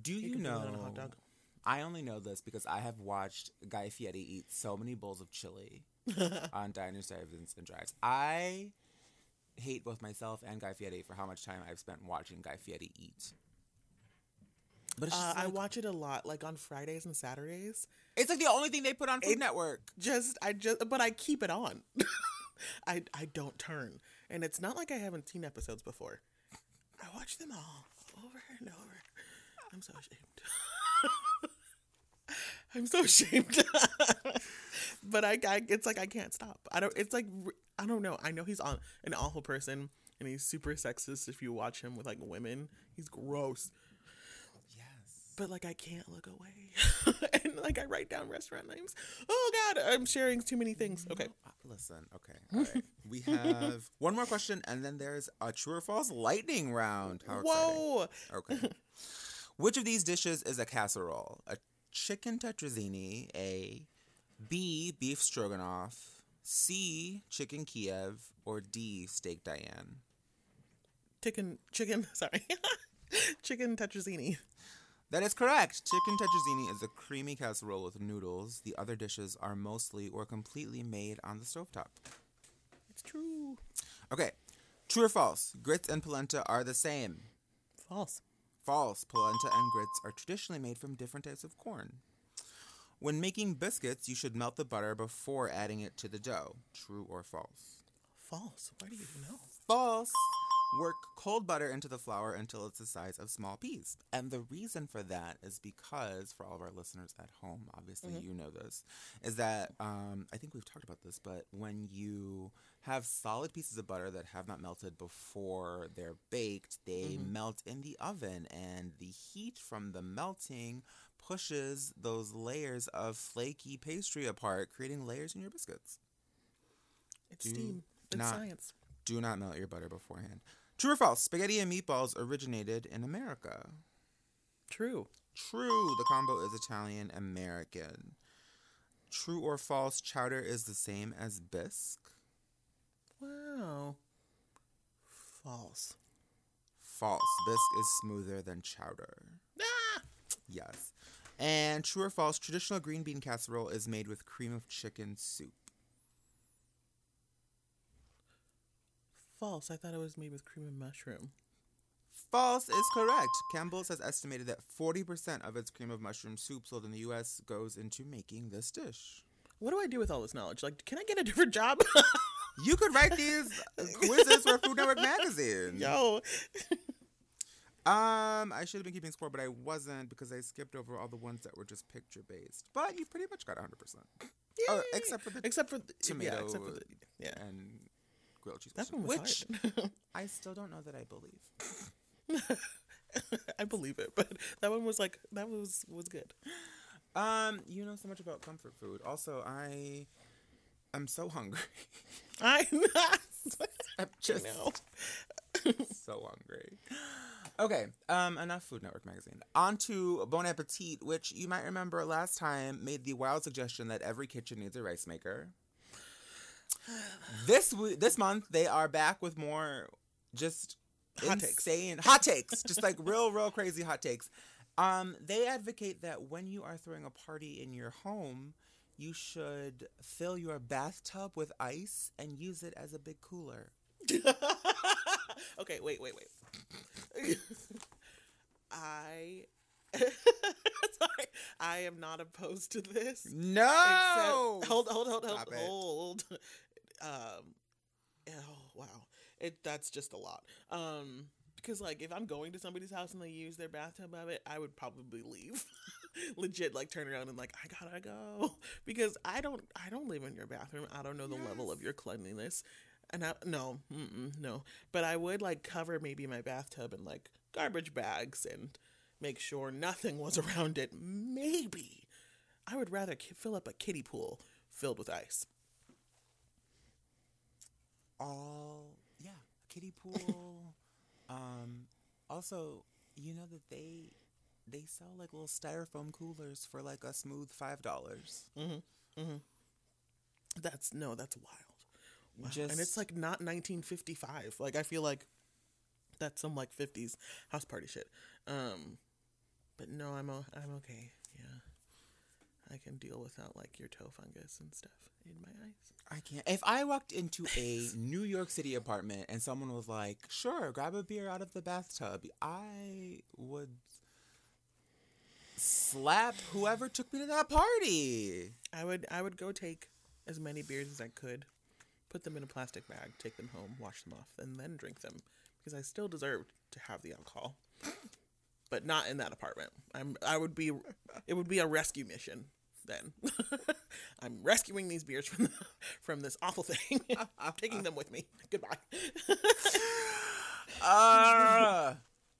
Do you,
it
know?
on a hot dog.
I only know this because I have watched Guy Fieri eat so many bowls of chili on diners, drive-ins, and drives. I hate both myself and Guy Fieri for how much time I've spent watching Guy Fieri eat. But it's,
Uh,
just
I watch it a lot, like on Fridays and Saturdays.
it's like the only thing they put on Food
It-
Network.
Just, I just, but I keep it on. I, I don't turn, and it's not like I haven't seen episodes before. Watch them all over and over. I'm so ashamed. I'm so ashamed. but I, I, it's like I can't stop. I don't. It's like I don't know. I know he's on an awful person, and he's super sexist. If you watch him with like women, he's gross. But like I can't look away, and like I write down restaurant names. Oh God, I'm sharing too many things. Okay,
Listen, okay. All right. we have one more question, and then there's a true or false lightning round. How exciting.
whoa,
Okay. Which of these dishes is a casserole? A chicken tetrazzini, A, B, beef stroganoff, C, chicken Kiev, or D, steak Diane?
chicken, chicken. Sorry, chicken tetrazzini.
That is correct. Chicken tetrazzini is a creamy casserole with noodles. The other dishes are mostly or completely made on the stovetop.
It's true.
Okay, true or false? Grits and polenta are the same.
False.
False. Polenta and grits are traditionally made from different types of corn. When making biscuits, you should melt the butter before adding it to the dough. True or false?
False. Why do you know?
False. Work cold butter into the flour until it's the size of small peas. And the reason for that is because, for all of our listeners at home, obviously you know this, is that um, I think we've talked about this, but when you have solid pieces of butter that have not melted before they're baked, they melt in the oven, and the heat from the melting pushes those layers of flaky pastry apart, creating layers in your biscuits.
It's
Do
steam. It's
not-
science.
Do not melt your butter beforehand. True or false? Spaghetti and meatballs originated in America.
True.
True. The combo is Italian American. True or false? Chowder is the same as bisque.
Wow. False.
False. Bisque is smoother than chowder.
Ah!
Yes. And true or false? Traditional green bean casserole is made with cream of chicken soup.
False. I thought it was made with cream and mushroom.
False is correct. Campbell's has estimated that 40% of its cream of mushroom soup sold in the U.S. goes into making this dish.
What do I do with all this knowledge? Like, can I get a different job?
You could write these quizzes for Food Network magazine.
Yo.
Um, I should have been keeping score, but I wasn't because I skipped over all the ones that were just picture based. But you pretty much got 100%. Oh,
Yay.
except for the
except for the,
tomato
Yeah, except for the, yeah.
and grilled cheese.
That one was
which
hard.
I still don't know that I believe.
I believe it, but that one was like that was was good.
Um, you know so much about comfort food. Also, I am so hungry.
I'm not.
I'm just
know.
so hungry. Okay, um, enough Food Network magazine. On to Bon Appetit, which you might remember last time made the wild suggestion that every kitchen needs a rice maker. This w- this month they are back with more just
Hot takes.
insane hot takes, just like real, real crazy hot takes. Um, they advocate that when you are throwing a party in your home, you should fill your bathtub with ice and use it as a big cooler.
okay, wait, wait, wait. I. Sorry, I am not opposed to this.
No.
Except, hold, hold, hold, hold, hold. Um, oh wow, it that's just a lot. Um, because like if I'm going to somebody's house and they use their bathtub of it, I would probably leave. Legit, like turn around and like I gotta go because I don't I don't live in your bathroom. I don't know the level of your cleanliness, and I no no. But I would like cover maybe my bathtub in like garbage bags and make sure nothing was around it. Maybe I would rather fill up a kiddie pool filled with ice.
All yeah kiddie pool um also you know that they they sell like little styrofoam coolers for like a smooth five dollars
That's no, that's wild. Wow. and it's like not 1955. Like I feel like that's some like 50s house party shit. Um, but no, I'm o- I'm okay. Yeah, I can deal without like your toe fungus and stuff in my eyes.
i can't if i walked into a new york city apartment and someone was like sure grab a beer out of the bathtub i would slap whoever took me to that party
I would I would go take as many beers as I could, put them in a plastic bag, take them home, wash them off, and then drink them because I still deserved to have the alcohol. But not in that apartment. I'm I would be it would be a rescue mission then. I'm rescuing these beers from from this awful thing. I'm taking them with me. Goodbye.
Uh,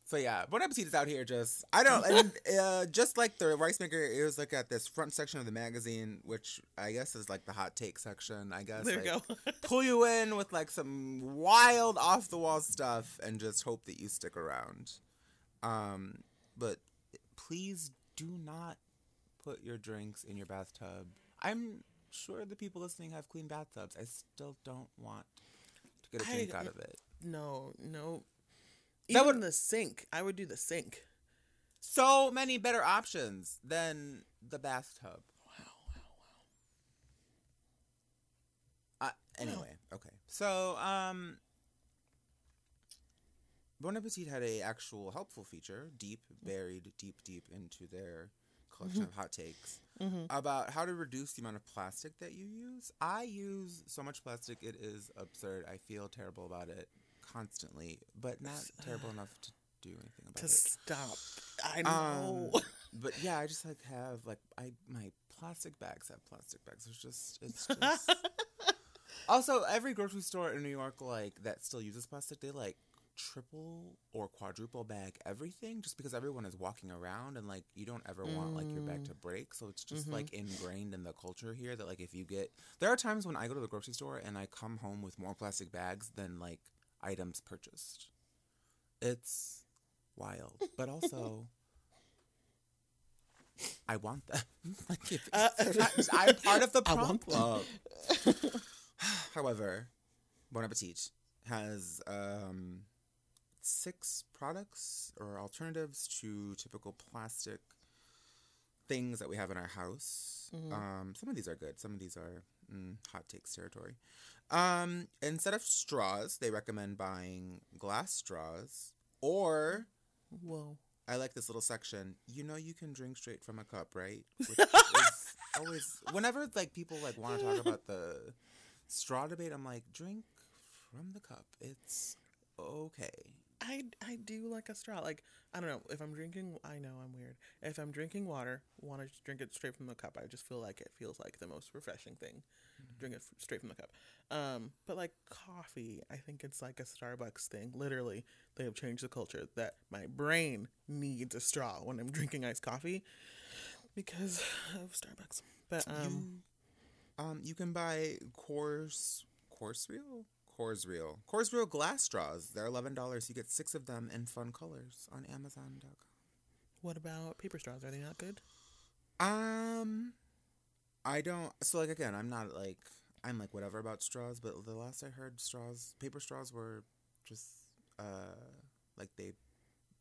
so yeah, Bon Appetit is out here just I don't and uh, just like the rice maker, it was like at this front section of the magazine, which I guess is like the hot take section. I guess
There you
like,
go.
pull you in with like some wild off the wall stuff and just hope that you stick around. Um, but please do not put your drinks in your bathtub. I'm sure the people listening have clean bathtubs. I still don't want to get a
I-
drink out of it.
No, no.
That would-
the sink. I would do the sink.
so many better options than the bathtub.
Wow, wow, wow.
Uh, anyway, okay. So, um, Bon Appetit had a actual helpful feature, deep buried deep deep into their collection of hot takes about how to reduce the amount of plastic that you use. I use so much plastic it is absurd. I feel terrible about it constantly, but not terrible enough to do anything about
To
it.
To stop. I know.
Um, but yeah, I just like have like I my plastic bags have plastic bags. It's just it's just. also, every grocery store in New York like that still uses plastic, they like triple or quadruple bag everything just because everyone is walking around and like you don't ever want like your bag to break. So it's just like ingrained in the culture here that like if you get there are times when i go to the grocery store and i come home with more plastic bags than like items purchased. It's wild. But also I want them. like if
Uh,
I'm part of the
I
problem. However, Bon Appetit has um, six products or alternatives to typical plastic things that we have in our house. Um, some of these are good. Some of these are mm, hot takes territory. Um, instead of straws, they recommend buying glass straws or
Whoa.
I like this little section. You know, you can drink straight from a cup, right? Which is always whenever like people like want to talk about the straw debate. I'm like, drink from the cup. It's okay.
I, I do like a straw. Like I don't know if I'm drinking. I know I'm weird. If I'm drinking water, want to drink it straight from the cup. I just feel like it feels like the most refreshing thing. Drink it f- straight from the cup. Um, but like coffee, I think it's like a Starbucks thing. Literally, they have changed the culture that my brain needs a straw when I'm drinking iced coffee because of Starbucks. But um,
Um, you can buy course course real course real course real glass straws. They're eleven dollars. You get six of them in fun colors on Amazon.com.
what about paper straws? Are they not good?
Um, I don't. So like again, I'm not like I'm like whatever about straws. But the last I heard, straws, paper straws were just uh like they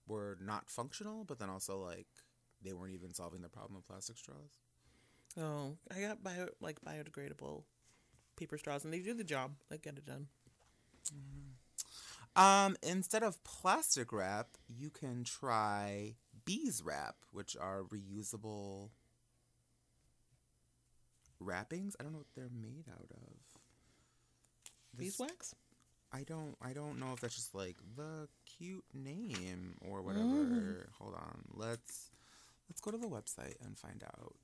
were not functional, but then also like they weren't even solving the problem of plastic straws.
Oh, I got bio like biodegradable paper straws, and they do the job. Like get it done.
Um, instead of plastic wrap, you can try bees wrap, which are reusable wrappings. I don't know what they're made out of. This-
Beeswax.
I don't I don't know if that's just like the cute name or whatever. Hold on. Let's let's go to the website and find out.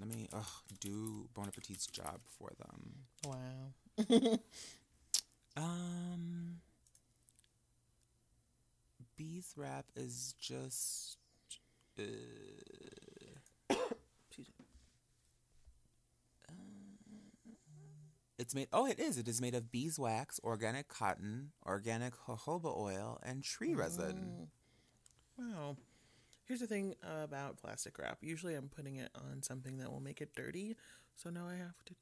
Let me ugh, do Bon Appetit's job for them.
Wow.
Um Bees wrap is just uh,
Excuse me.
it's made oh it is. It is made of beeswax, organic cotton, organic jojoba oil, and tree resin.
Wow. Here's the thing about plastic wrap. Usually, I'm putting it on something that will make it dirty, so now I have to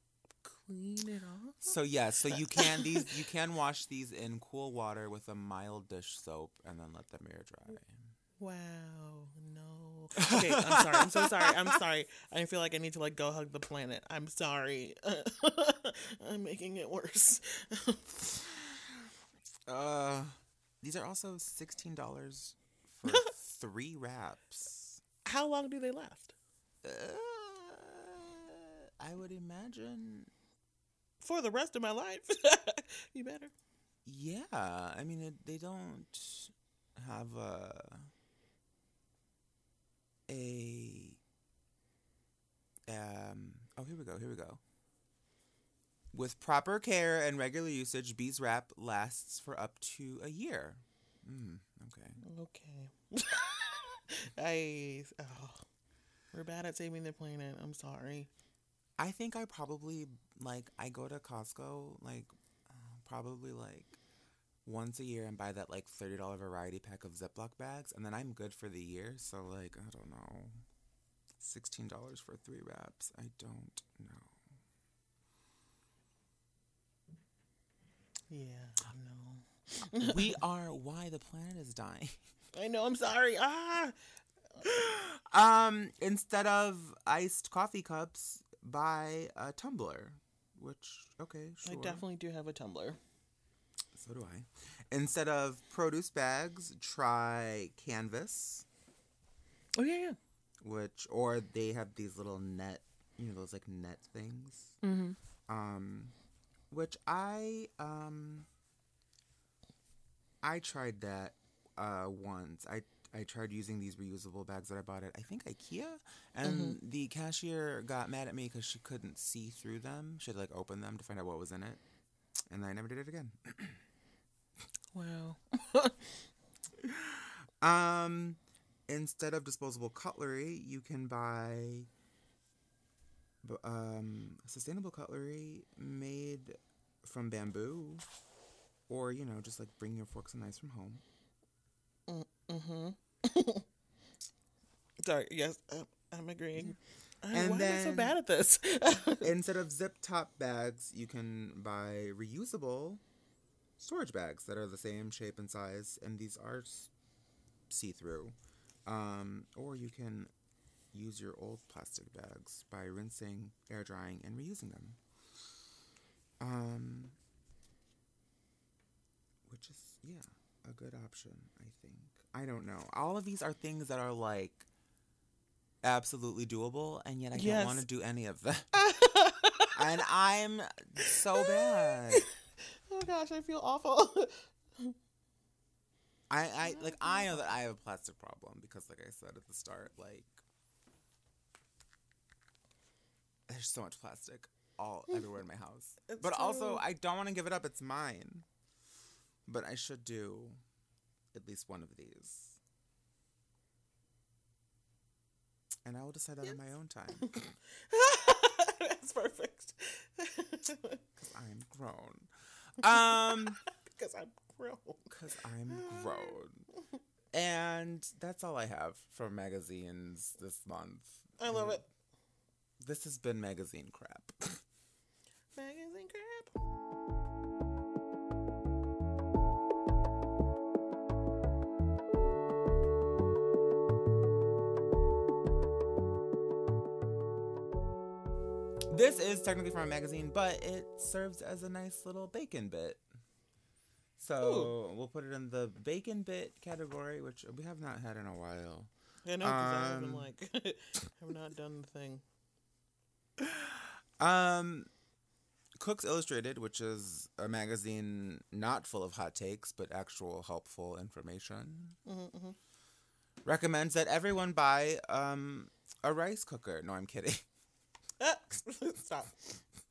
clean it off.
So yes, so you can these you can wash these in cool water with a mild dish soap and then let them air dry.
Wow. No. Okay, I'm sorry. I'm so sorry. I'm sorry. I feel like I need to like go hug the planet. I'm sorry. I'm making it worse.
Uh, these are also sixteen dollars for three wraps.
How long do they last?
Uh, I would imagine.
For the rest of my life. you better.
Yeah, I mean it, they don't have a a um. Oh, here we go. Here we go. With proper care and regular usage, bees wrap lasts for up to a year. Mm, okay.
Okay. I. Oh, we're bad at saving the planet. I'm sorry.
I think I probably like I go to Costco like uh, probably like once a year and buy that like thirty dollar variety pack of Ziploc bags, and then I'm good for the year. So like I don't know, sixteen dollars for three wraps. I don't know.
Yeah, I know.
we are why the planet is dying.
I know. I'm sorry. Ah,
Um, instead of iced coffee cups, buy a tumbler. Which okay, sure.
I definitely do have a tumbler.
So do I. Instead of produce bags, try canvas,
Oh yeah, yeah.
which or they have these little net, you know, those like net things.
Mm-hmm.
Um, which I um I tried that uh once. I I tried using these reusable bags that I bought at I think IKEA, and the cashier got mad at me because she couldn't see through them. She had to like open them to find out what was in it, and I never did it again.
Wow.
Um, instead of disposable cutlery, you can buy um, sustainable cutlery made from bamboo, or you know, just like bring your forks and knives from home.
Mm-hmm. Sorry. Yes, I'm, agreeing. Uh,
And
why am I so bad at this?
instead of zip top bags, you can buy reusable storage bags that are the same shape and size, and these are see through. Um, or you can use your old plastic bags by rinsing, air drying, and reusing them. Um, which is, yeah, a good option, I think. I don't know. All of these are things that are like absolutely doable, and yet I
Yes.
don't want to do any of them. and I'm so bad.
oh gosh, I feel awful.
I, I like I know that I have a plastic problem because like I said at the start, like there's so much plastic all everywhere in my house.
It's
but also. I don't want to give it up, it's mine. But I should do at least one of these. And I will decide that on my own time.
That's perfect.
Because I'm grown. Um
Because I'm grown.
because I'm grown. And that's all I have for magazines this month.
I love it.
This has been magazine crap.
Magazine crap.
This is technically from a magazine, but it serves as a nice little bacon bit. So we'll put it in the bacon bit category, which we have not had in a while.
I know because I have been
Um,
like, have not done the thing.
Um, Cooks Illustrated, which is a magazine not full of hot takes but actual helpful information,
Mm-hmm, mm-hmm.
recommends that everyone buy um a rice cooker. No, I'm kidding.
Stop.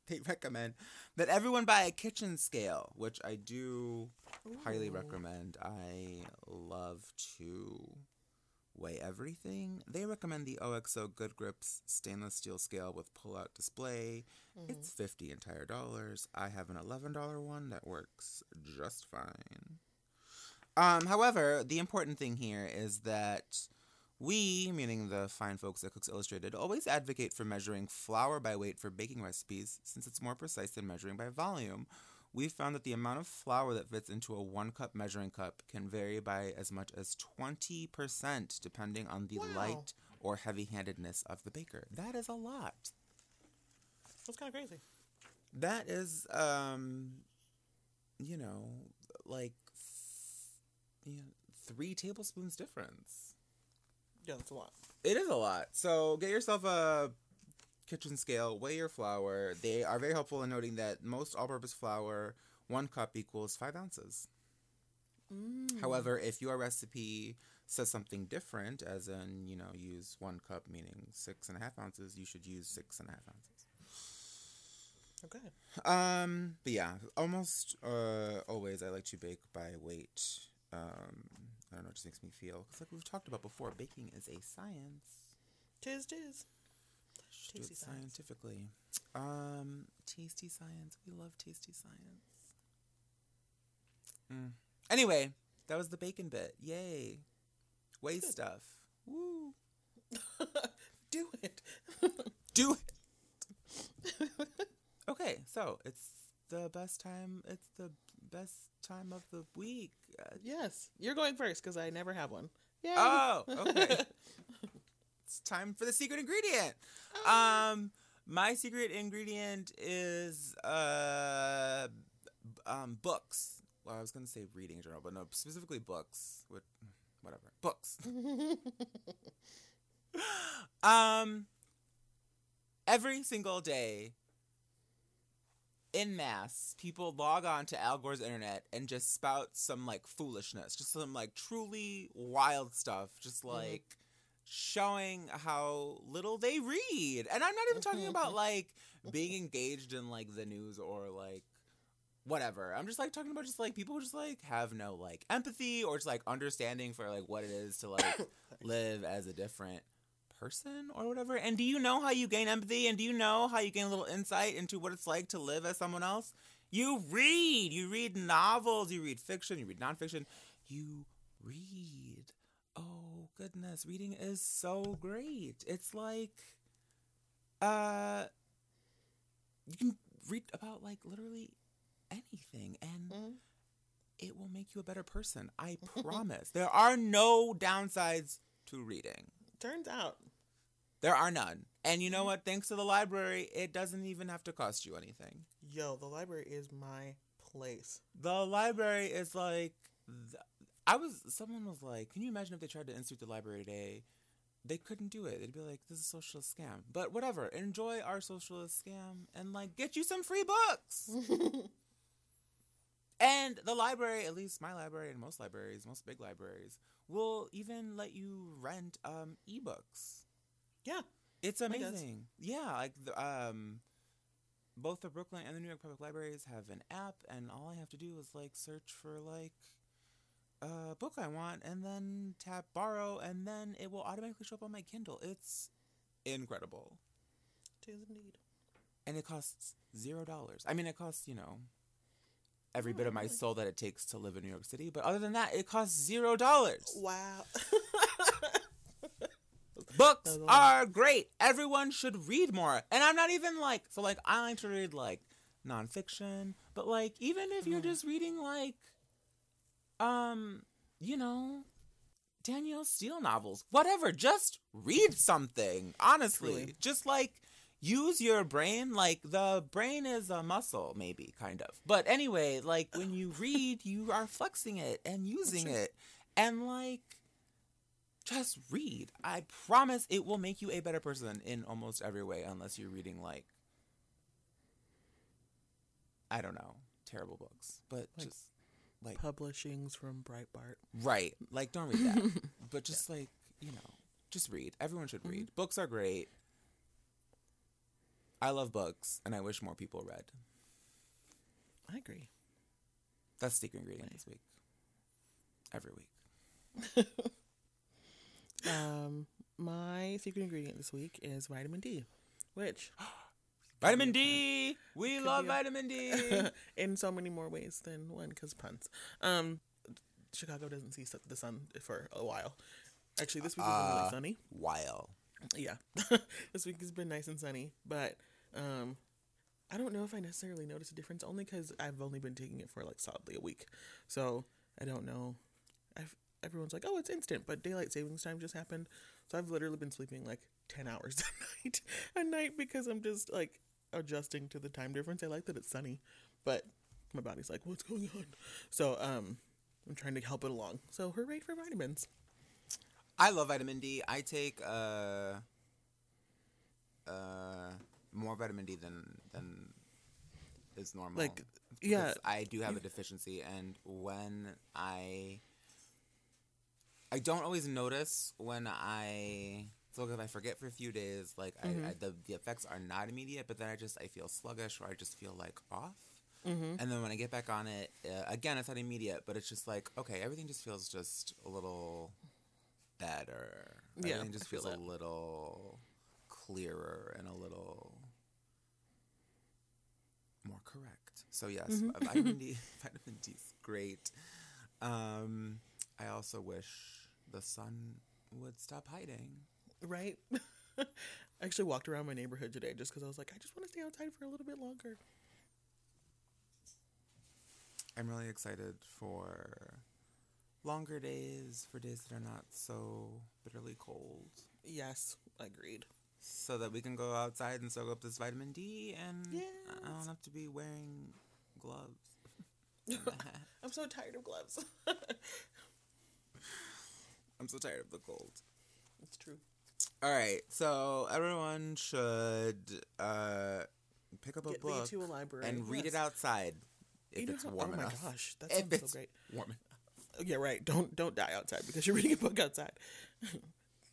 they recommend that everyone buy a kitchen scale, which I do highly recommend. I love to weigh everything. They recommend the OXO Good Grips stainless steel scale with pull-out display.
Mm-hmm.
It's 50 entire dollars. I have an $11 one that works just fine. Um, however, the important thing here is that we, meaning the fine folks at Cooks Illustrated, always advocate for measuring flour by weight for baking recipes since it's more precise than measuring by volume. We've found that the amount of flour that fits into a one cup measuring cup can vary by as much as 20% depending on the
Wow.
light or heavy handedness of the baker. That is a lot.
That's kind of crazy.
That is, um, you know, like th- you know, three tablespoons difference.
Yeah, that's a lot.
It is a lot. So get yourself a kitchen scale, weigh your flour. They are very helpful in noting that most all purpose flour, one cup equals five ounces.
Mm.
However, if your recipe says something different, as in, you know, use one cup, meaning six and a half ounces, you should use six and a half ounces.
Okay.
Um, but yeah, almost uh, always I like to bake by weight. Um, I don't know, it just makes me feel because like we've talked about before, baking is a science.
Tis tis.
Should do
Tasty
it
science.
scientifically. Um, tasty science. We love tasty science. Mm. Anyway, that was the bacon bit. Yay!
Good.
stuff. Woo!
Do it.
Do it. okay, so it's the best time. It's the best time of the week. Uh,
yes, you're going first because I never have one. Yay.
Oh, okay. It's time for the secret ingredient. Um, my secret ingredient is uh, um, books. Well, I was gonna say reading journal, but no, specifically books. With whatever books. um, every single day, in mass, people log on to Al Gore's internet and just spout some like foolishness, just some like truly wild stuff, just mm-hmm. like showing how little they read. And I'm not even talking mm-hmm. about mm-hmm. like being engaged in like the news or like whatever. I'm just like talking about just like people who just like have no like empathy or just like understanding for like what it is to like live as a different person or whatever. And do you know how you gain empathy? And do you know how you gain a little insight into what it's like to live as someone else? You read. You read novels. You read fiction. You read nonfiction. You read. Oh goodness, reading is so great. It's like, uh, you can read about like literally anything, and
Mhm.
it will make you a better person. I promise. There are no downsides to reading.
Turns out,
There are none. And you know mm-hmm. what? Thanks to the library, it doesn't even have to cost you anything.
yo, the library is my place.
The library is like, th- I was. Someone was like, "Can you imagine if they tried to institute the library today? They couldn't do it. They'd be like, this is a socialist scam." But whatever. Enjoy our socialist scam and like get you some free books. and the library, at least my library and most libraries, most big libraries, will even let you rent um ebooks.
Yeah.
It's amazing. Yeah, like the, um, both the Brooklyn and the New York Public Libraries have an app, and all I have to do is like search for like a book I want, and then tap borrow, and then it will automatically show up on my Kindle. It's incredible,
Tis indeed.
and it costs zero dollars. I mean, it costs you know every
Oh,
bit of my
really?
soul that it takes to live in New York City, but other than that, it costs zero dollars.
Wow.
Books
That's a lot.
are great. Everyone should read more. And I'm not even like so like I like to read like nonfiction, but like even if you're
Mhm.
just reading like um, you know, Danielle Steel novels, whatever, just read something. Honestly.
Truly.
Just like use your brain. Like the brain is a muscle, maybe, kind of. But anyway, like when you read, you are flexing it and using it. And like just read. I promise it will make you a better person in almost every way, unless you're reading like I don't know, terrible books. But
Like-
just like
Publishings from Breitbart.
right, like don't read that. but just like you know, just read. Everyone should read. Mm-hmm. Books are great. I love books, and I wish more people read.
I agree.
That's the secret ingredient this week. Every week.
Um, my secret ingredient this week is vitamin D, which
Vitamin D. We
Could
love vitamin D.
in so many more ways than one, because puns. Um, Chicago doesn't see the sun for a while. Actually, this week has been
Uh,
really sunny.
While
Yeah, this week has been nice and sunny, but um, I don't know if I necessarily notice a difference. Only because I've only been taking it for like solidly a week, so I don't know. I've everyone's like, oh, it's instant, but daylight savings time just happened, so I've literally been sleeping like ten hours a night, a night because I'm just like adjusting to the time difference. I like that it's sunny, but my body's like, what's going on? So um, I'm trying to help it along. So hooray for vitamins!
I love vitamin D. I take uh uh more vitamin D than than is normal.
Like, yeah.
I do have a deficiency, and when I I don't always notice when I so if I forget for a few days, like I, I the the effects are not immediate, but then I just I feel sluggish or I just feel like off.
Mm-hmm.
And then when I get back on it, uh, again, it's not immediate, but it's just like, okay, everything just feels just a little better.
Yeah,
Everything just feels a little clearer and a little more correct. So yes,
Mhm.
uh, vitamin D, vitamin D is great. Um, I also wish the sun would stop hiding.
Right? I actually walked around my neighborhood today just because I was like, I just want to stay outside for a little bit longer.
I'm really excited for longer days, for days that are not so bitterly cold.
Yes, Agreed.
So that we can go outside and soak up this vitamin D, and I don't have to be wearing gloves.
I'm so tired of gloves.
I'm so tired of the cold.
it's true.
All right, so everyone should uh, pick up a
Get
book
to a library
and read
yes.
it outside if
You know
it's
how-
warm
oh my
enough.
gosh, that
if
sounds
it's
so great.
warm enough.
Yeah, right. Don't don't die outside because you're reading a book outside.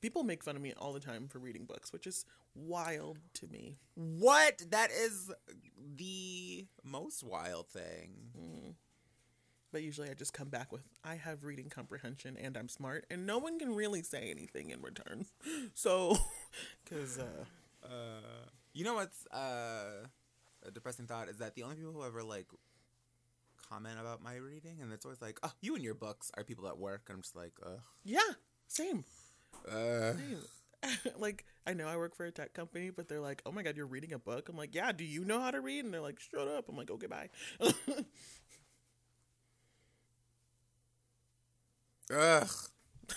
People make fun of me all the time for reading books, which is wild to me.
What? That is the most wild thing.
But usually I just come back with I have reading comprehension and I'm smart, and no one can really say anything in return. So, because uh,
Uh, you know what's uh, a depressing thought is that the only people who ever like comment about my reading, and it's always like, "Oh, you and your books," are people at work, and I'm just like, ugh.
yeah, same.
Uh,
like I know I work for a tech company, but they're like, "Oh my god, you're reading a book." I'm like, "Yeah, do you know how to read?" And they're like, "Shut up." I'm like, "Okay, bye."
ugh.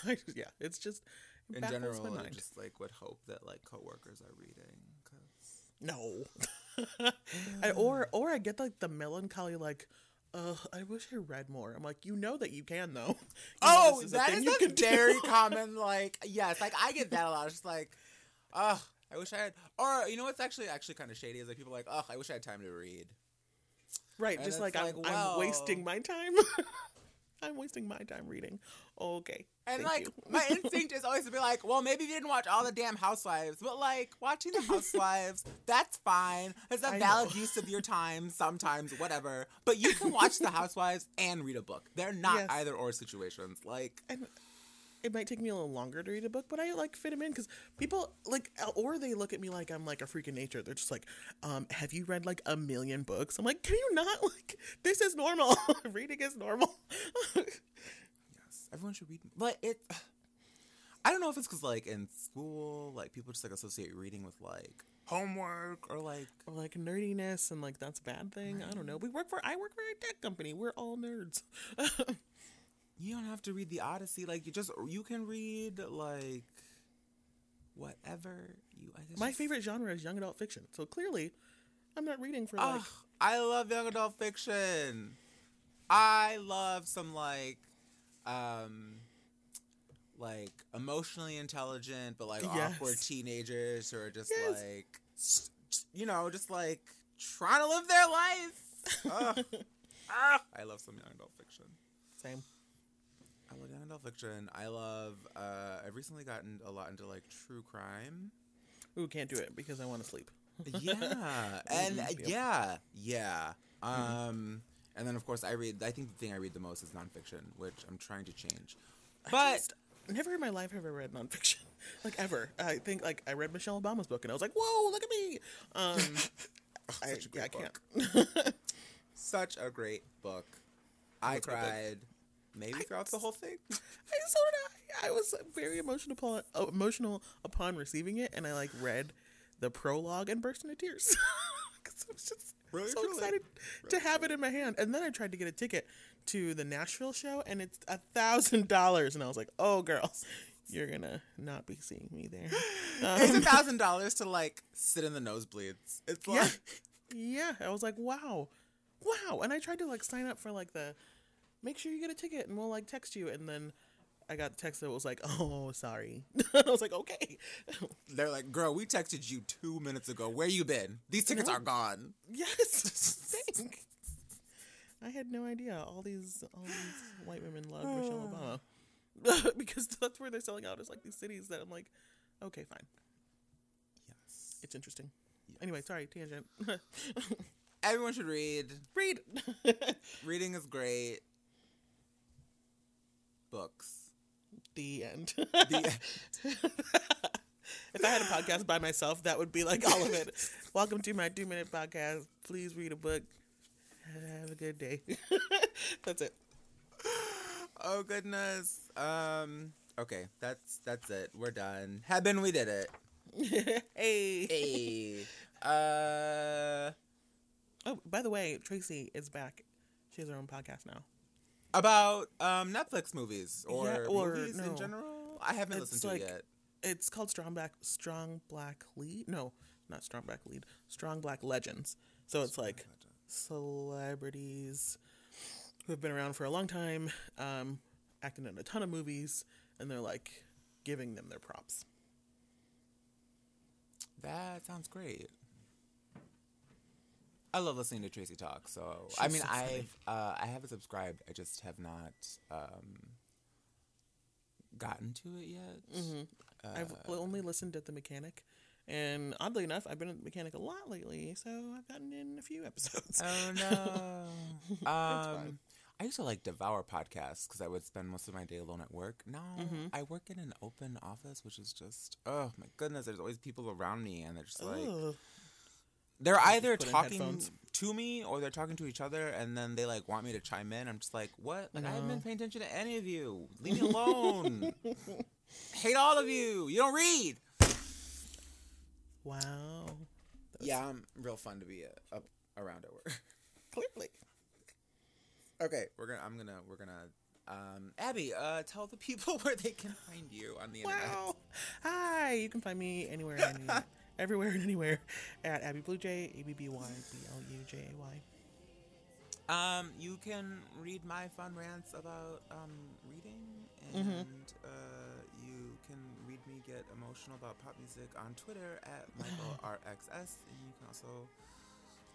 Yeah, it's just it
In general,
my
I just like would hope that like coworkers are reading, cause
No. I, or or I get like the melancholy like, uh, I wish I read more. I'm like, you know that you can though. You
oh,
this is
that is
you
a
can do."
very common like yes, like I get that a lot. It's just like, ugh, I wish I had. Or you know what's actually actually kind of shady is like people are like, ugh, I wish I had time to read.
right,
And
just
it's
like, I'm,
like,
I'm wasting my time. I'm wasting my time reading. Okay.
And
thank
like my instinct is always to be like, well, maybe you didn't watch all the damn Housewives, but like watching the Housewives, that's fine. It's a
I
valid
know.
use of your time, sometimes, whatever. But you can watch the Housewives and read a book. They're not
Yes.
either or situations. Like,
and it might take me a little longer to read a book, but I like fit them in because people like, or they look at me like I'm like a freak of nature. They're just like, um, "Have you read like a million books?" I'm like, "Can you not? Like, this is normal. Reading is normal."
Everyone should read. But it, I don't know if it's because like in school, like people just like associate reading with like homework or like
or like nerdiness and like that's a bad thing. I don't know. We work for I work for a tech company. We're all nerds.
you don't have to read the Odyssey. Like you just you can read like whatever you. I guess
My favorite genre is young adult fiction. So clearly, I'm not reading for like
Ugh, I love young adult fiction. I love some like, um, like emotionally intelligent but like
Yes.
awkward teenagers who are just
Yes.
like, you know, just like trying to live their life. Ugh. Ah, I love some young adult fiction.
same.
I love young adult fiction. I love. Uh, I've recently gotten a lot into like true crime.
Ooh, can't do it because I want to sleep.
yeah and uh, yeah yeah um and then of course i read i think the thing i read the most is nonfiction which i'm trying to change
I
but
just- never in my life have I read nonfiction, like ever. I think like I read Michelle Obama's book and I was like, "Whoa, look at me!" Um, I,
such a
yeah, I
great
can't.
book. such a great book i
What's a good book?
cried maybe throughout the whole thing
I, so did I. I was very emotional upon, uh, emotional upon receiving it, and I like read the prologue and burst into tears. 'Cause I was just
Really,
so
truly.
excited to have it in my hand. And then I tried to get a ticket to the Nashville show, and it's a thousand dollars. And I was like, "Oh, girl, you're gonna not be seeing me there."
it's a
Um,
thousand dollars to like sit in the nosebleeds it's
yeah,
like
yeah. I was like, "Wow, wow!" And I tried to like sign up for like the make sure you get a ticket, and we'll like text you. And then I got the text that was like, "Oh, sorry." I was like, "Okay."
they're like girl we texted you two minutes ago where you been these tickets
No.
are gone
Yes. Thanks. I had no idea all these all these white women love Michelle Obama because that's where they're selling out is like these cities that I'm like, okay, fine,
yes
it's interesting. Anyway, sorry, tangent.
everyone should read
Read.
reading is great books
the end.
The- end.
if I had a podcast by myself, that would be like all of it. Welcome to my two minute podcast. Please read a book. Have a good day. That's it.
Oh goodness. Um. Okay, that's that's it. We're done. Hebben, we did it.
hey.
Hey. uh.
Oh, by the way, Tracy is back. She has her own podcast now.
About um Netflix movies or
Yeah, or
movies
no.
in general. I haven't
It's
listened to it yet.
it's called Strong Black Strong Black Lead. No, not Strong Black Lead. Strong Black Legends. So it's like celebrities who have been around for a long time, um, acting in a ton of movies, and they're like giving them their props.
That sounds great. I love listening to Tracy talk. So I mean,
so
I've uh, I haven't subscribed. I just have not um, gotten to it yet.
I've only listened at the mechanic, and oddly enough, I've been at the mechanic a lot lately, so I've gotten in a few episodes.
Oh no. um, I used to like devour podcasts because I would spend most of my day alone at work. Now
Mm-hmm.
I work in an open office, which is just oh my goodness. There's always people around me, and they're just like
Ugh.
They're either talking to me or they're talking to each other, and then they like want me to chime in. I'm just like, what? Like I haven't been paying attention to any of you. Leave me alone. Hate all of you. You don't read.
Wow.
Yeah, I'm real fun to be uh, up around at work.
Clearly.
Okay, we're gonna. I'm gonna. We're gonna. Um, Abby, uh, tell the people where they can find you on the internet.
Wow. Hi. You can find me anywhere, any, everywhere, and anywhere at Abby Blue Jay, A B B Y B L U J A Y.
Um, you can read my fun rants about um reading, and uh, you can read me get emotional about pop music on Twitter at michaelrxs, and you can also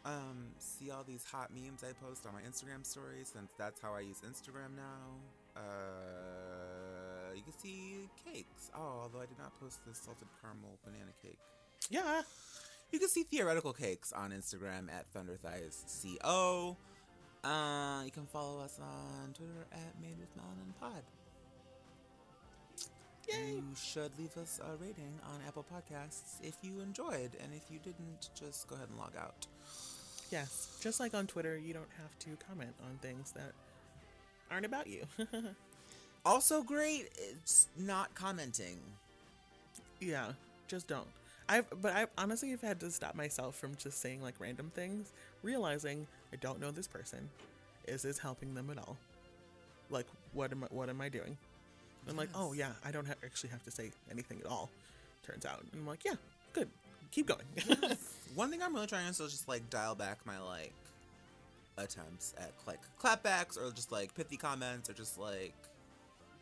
um see all these hot memes I post on my Instagram stories, since that's how I use Instagram now. Uh, you can see cakes. Oh, although I did not post the salted caramel banana cake.
Yeah.
You can see theoretical cakes on Instagram at ThunderThighsCO. Uh, you can follow us on Twitter at Made with Melanin Pod.
Yay.
You should leave us a rating on Apple Podcasts if you enjoyed, and if you didn't, just go ahead and log out.
Yes. Just like on Twitter, you don't have to comment on things that aren't about you.
Also, great, it's not commenting.
yeah. Just don't. I've, but I honestly have had to stop myself from just saying like random things, realizing I don't know this person. Is this helping them at all? Like, what am I, what am I doing? I'm like, oh yeah, I don't ha- actually have to say anything at all. Turns out, and I'm like, yeah, good, keep going.
One thing I'm really trying to do is just like dial back my like attempts at like clapbacks or just like pithy comments or just like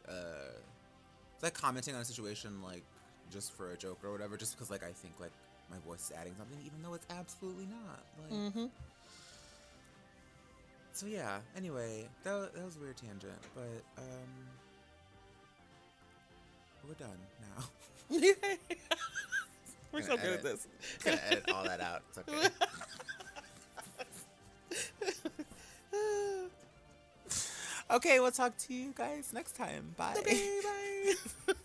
uh like commenting on a situation like just for a joke or whatever just because like I think like my voice is adding something even though it's absolutely not like
mm-hmm.
so yeah anyway that, that was a weird tangent but um we're done now
We're
Gonna
so good at this.
gonna edit all that out it's okay Okay, we'll talk to you guys next time. Bye.
Okay, bye.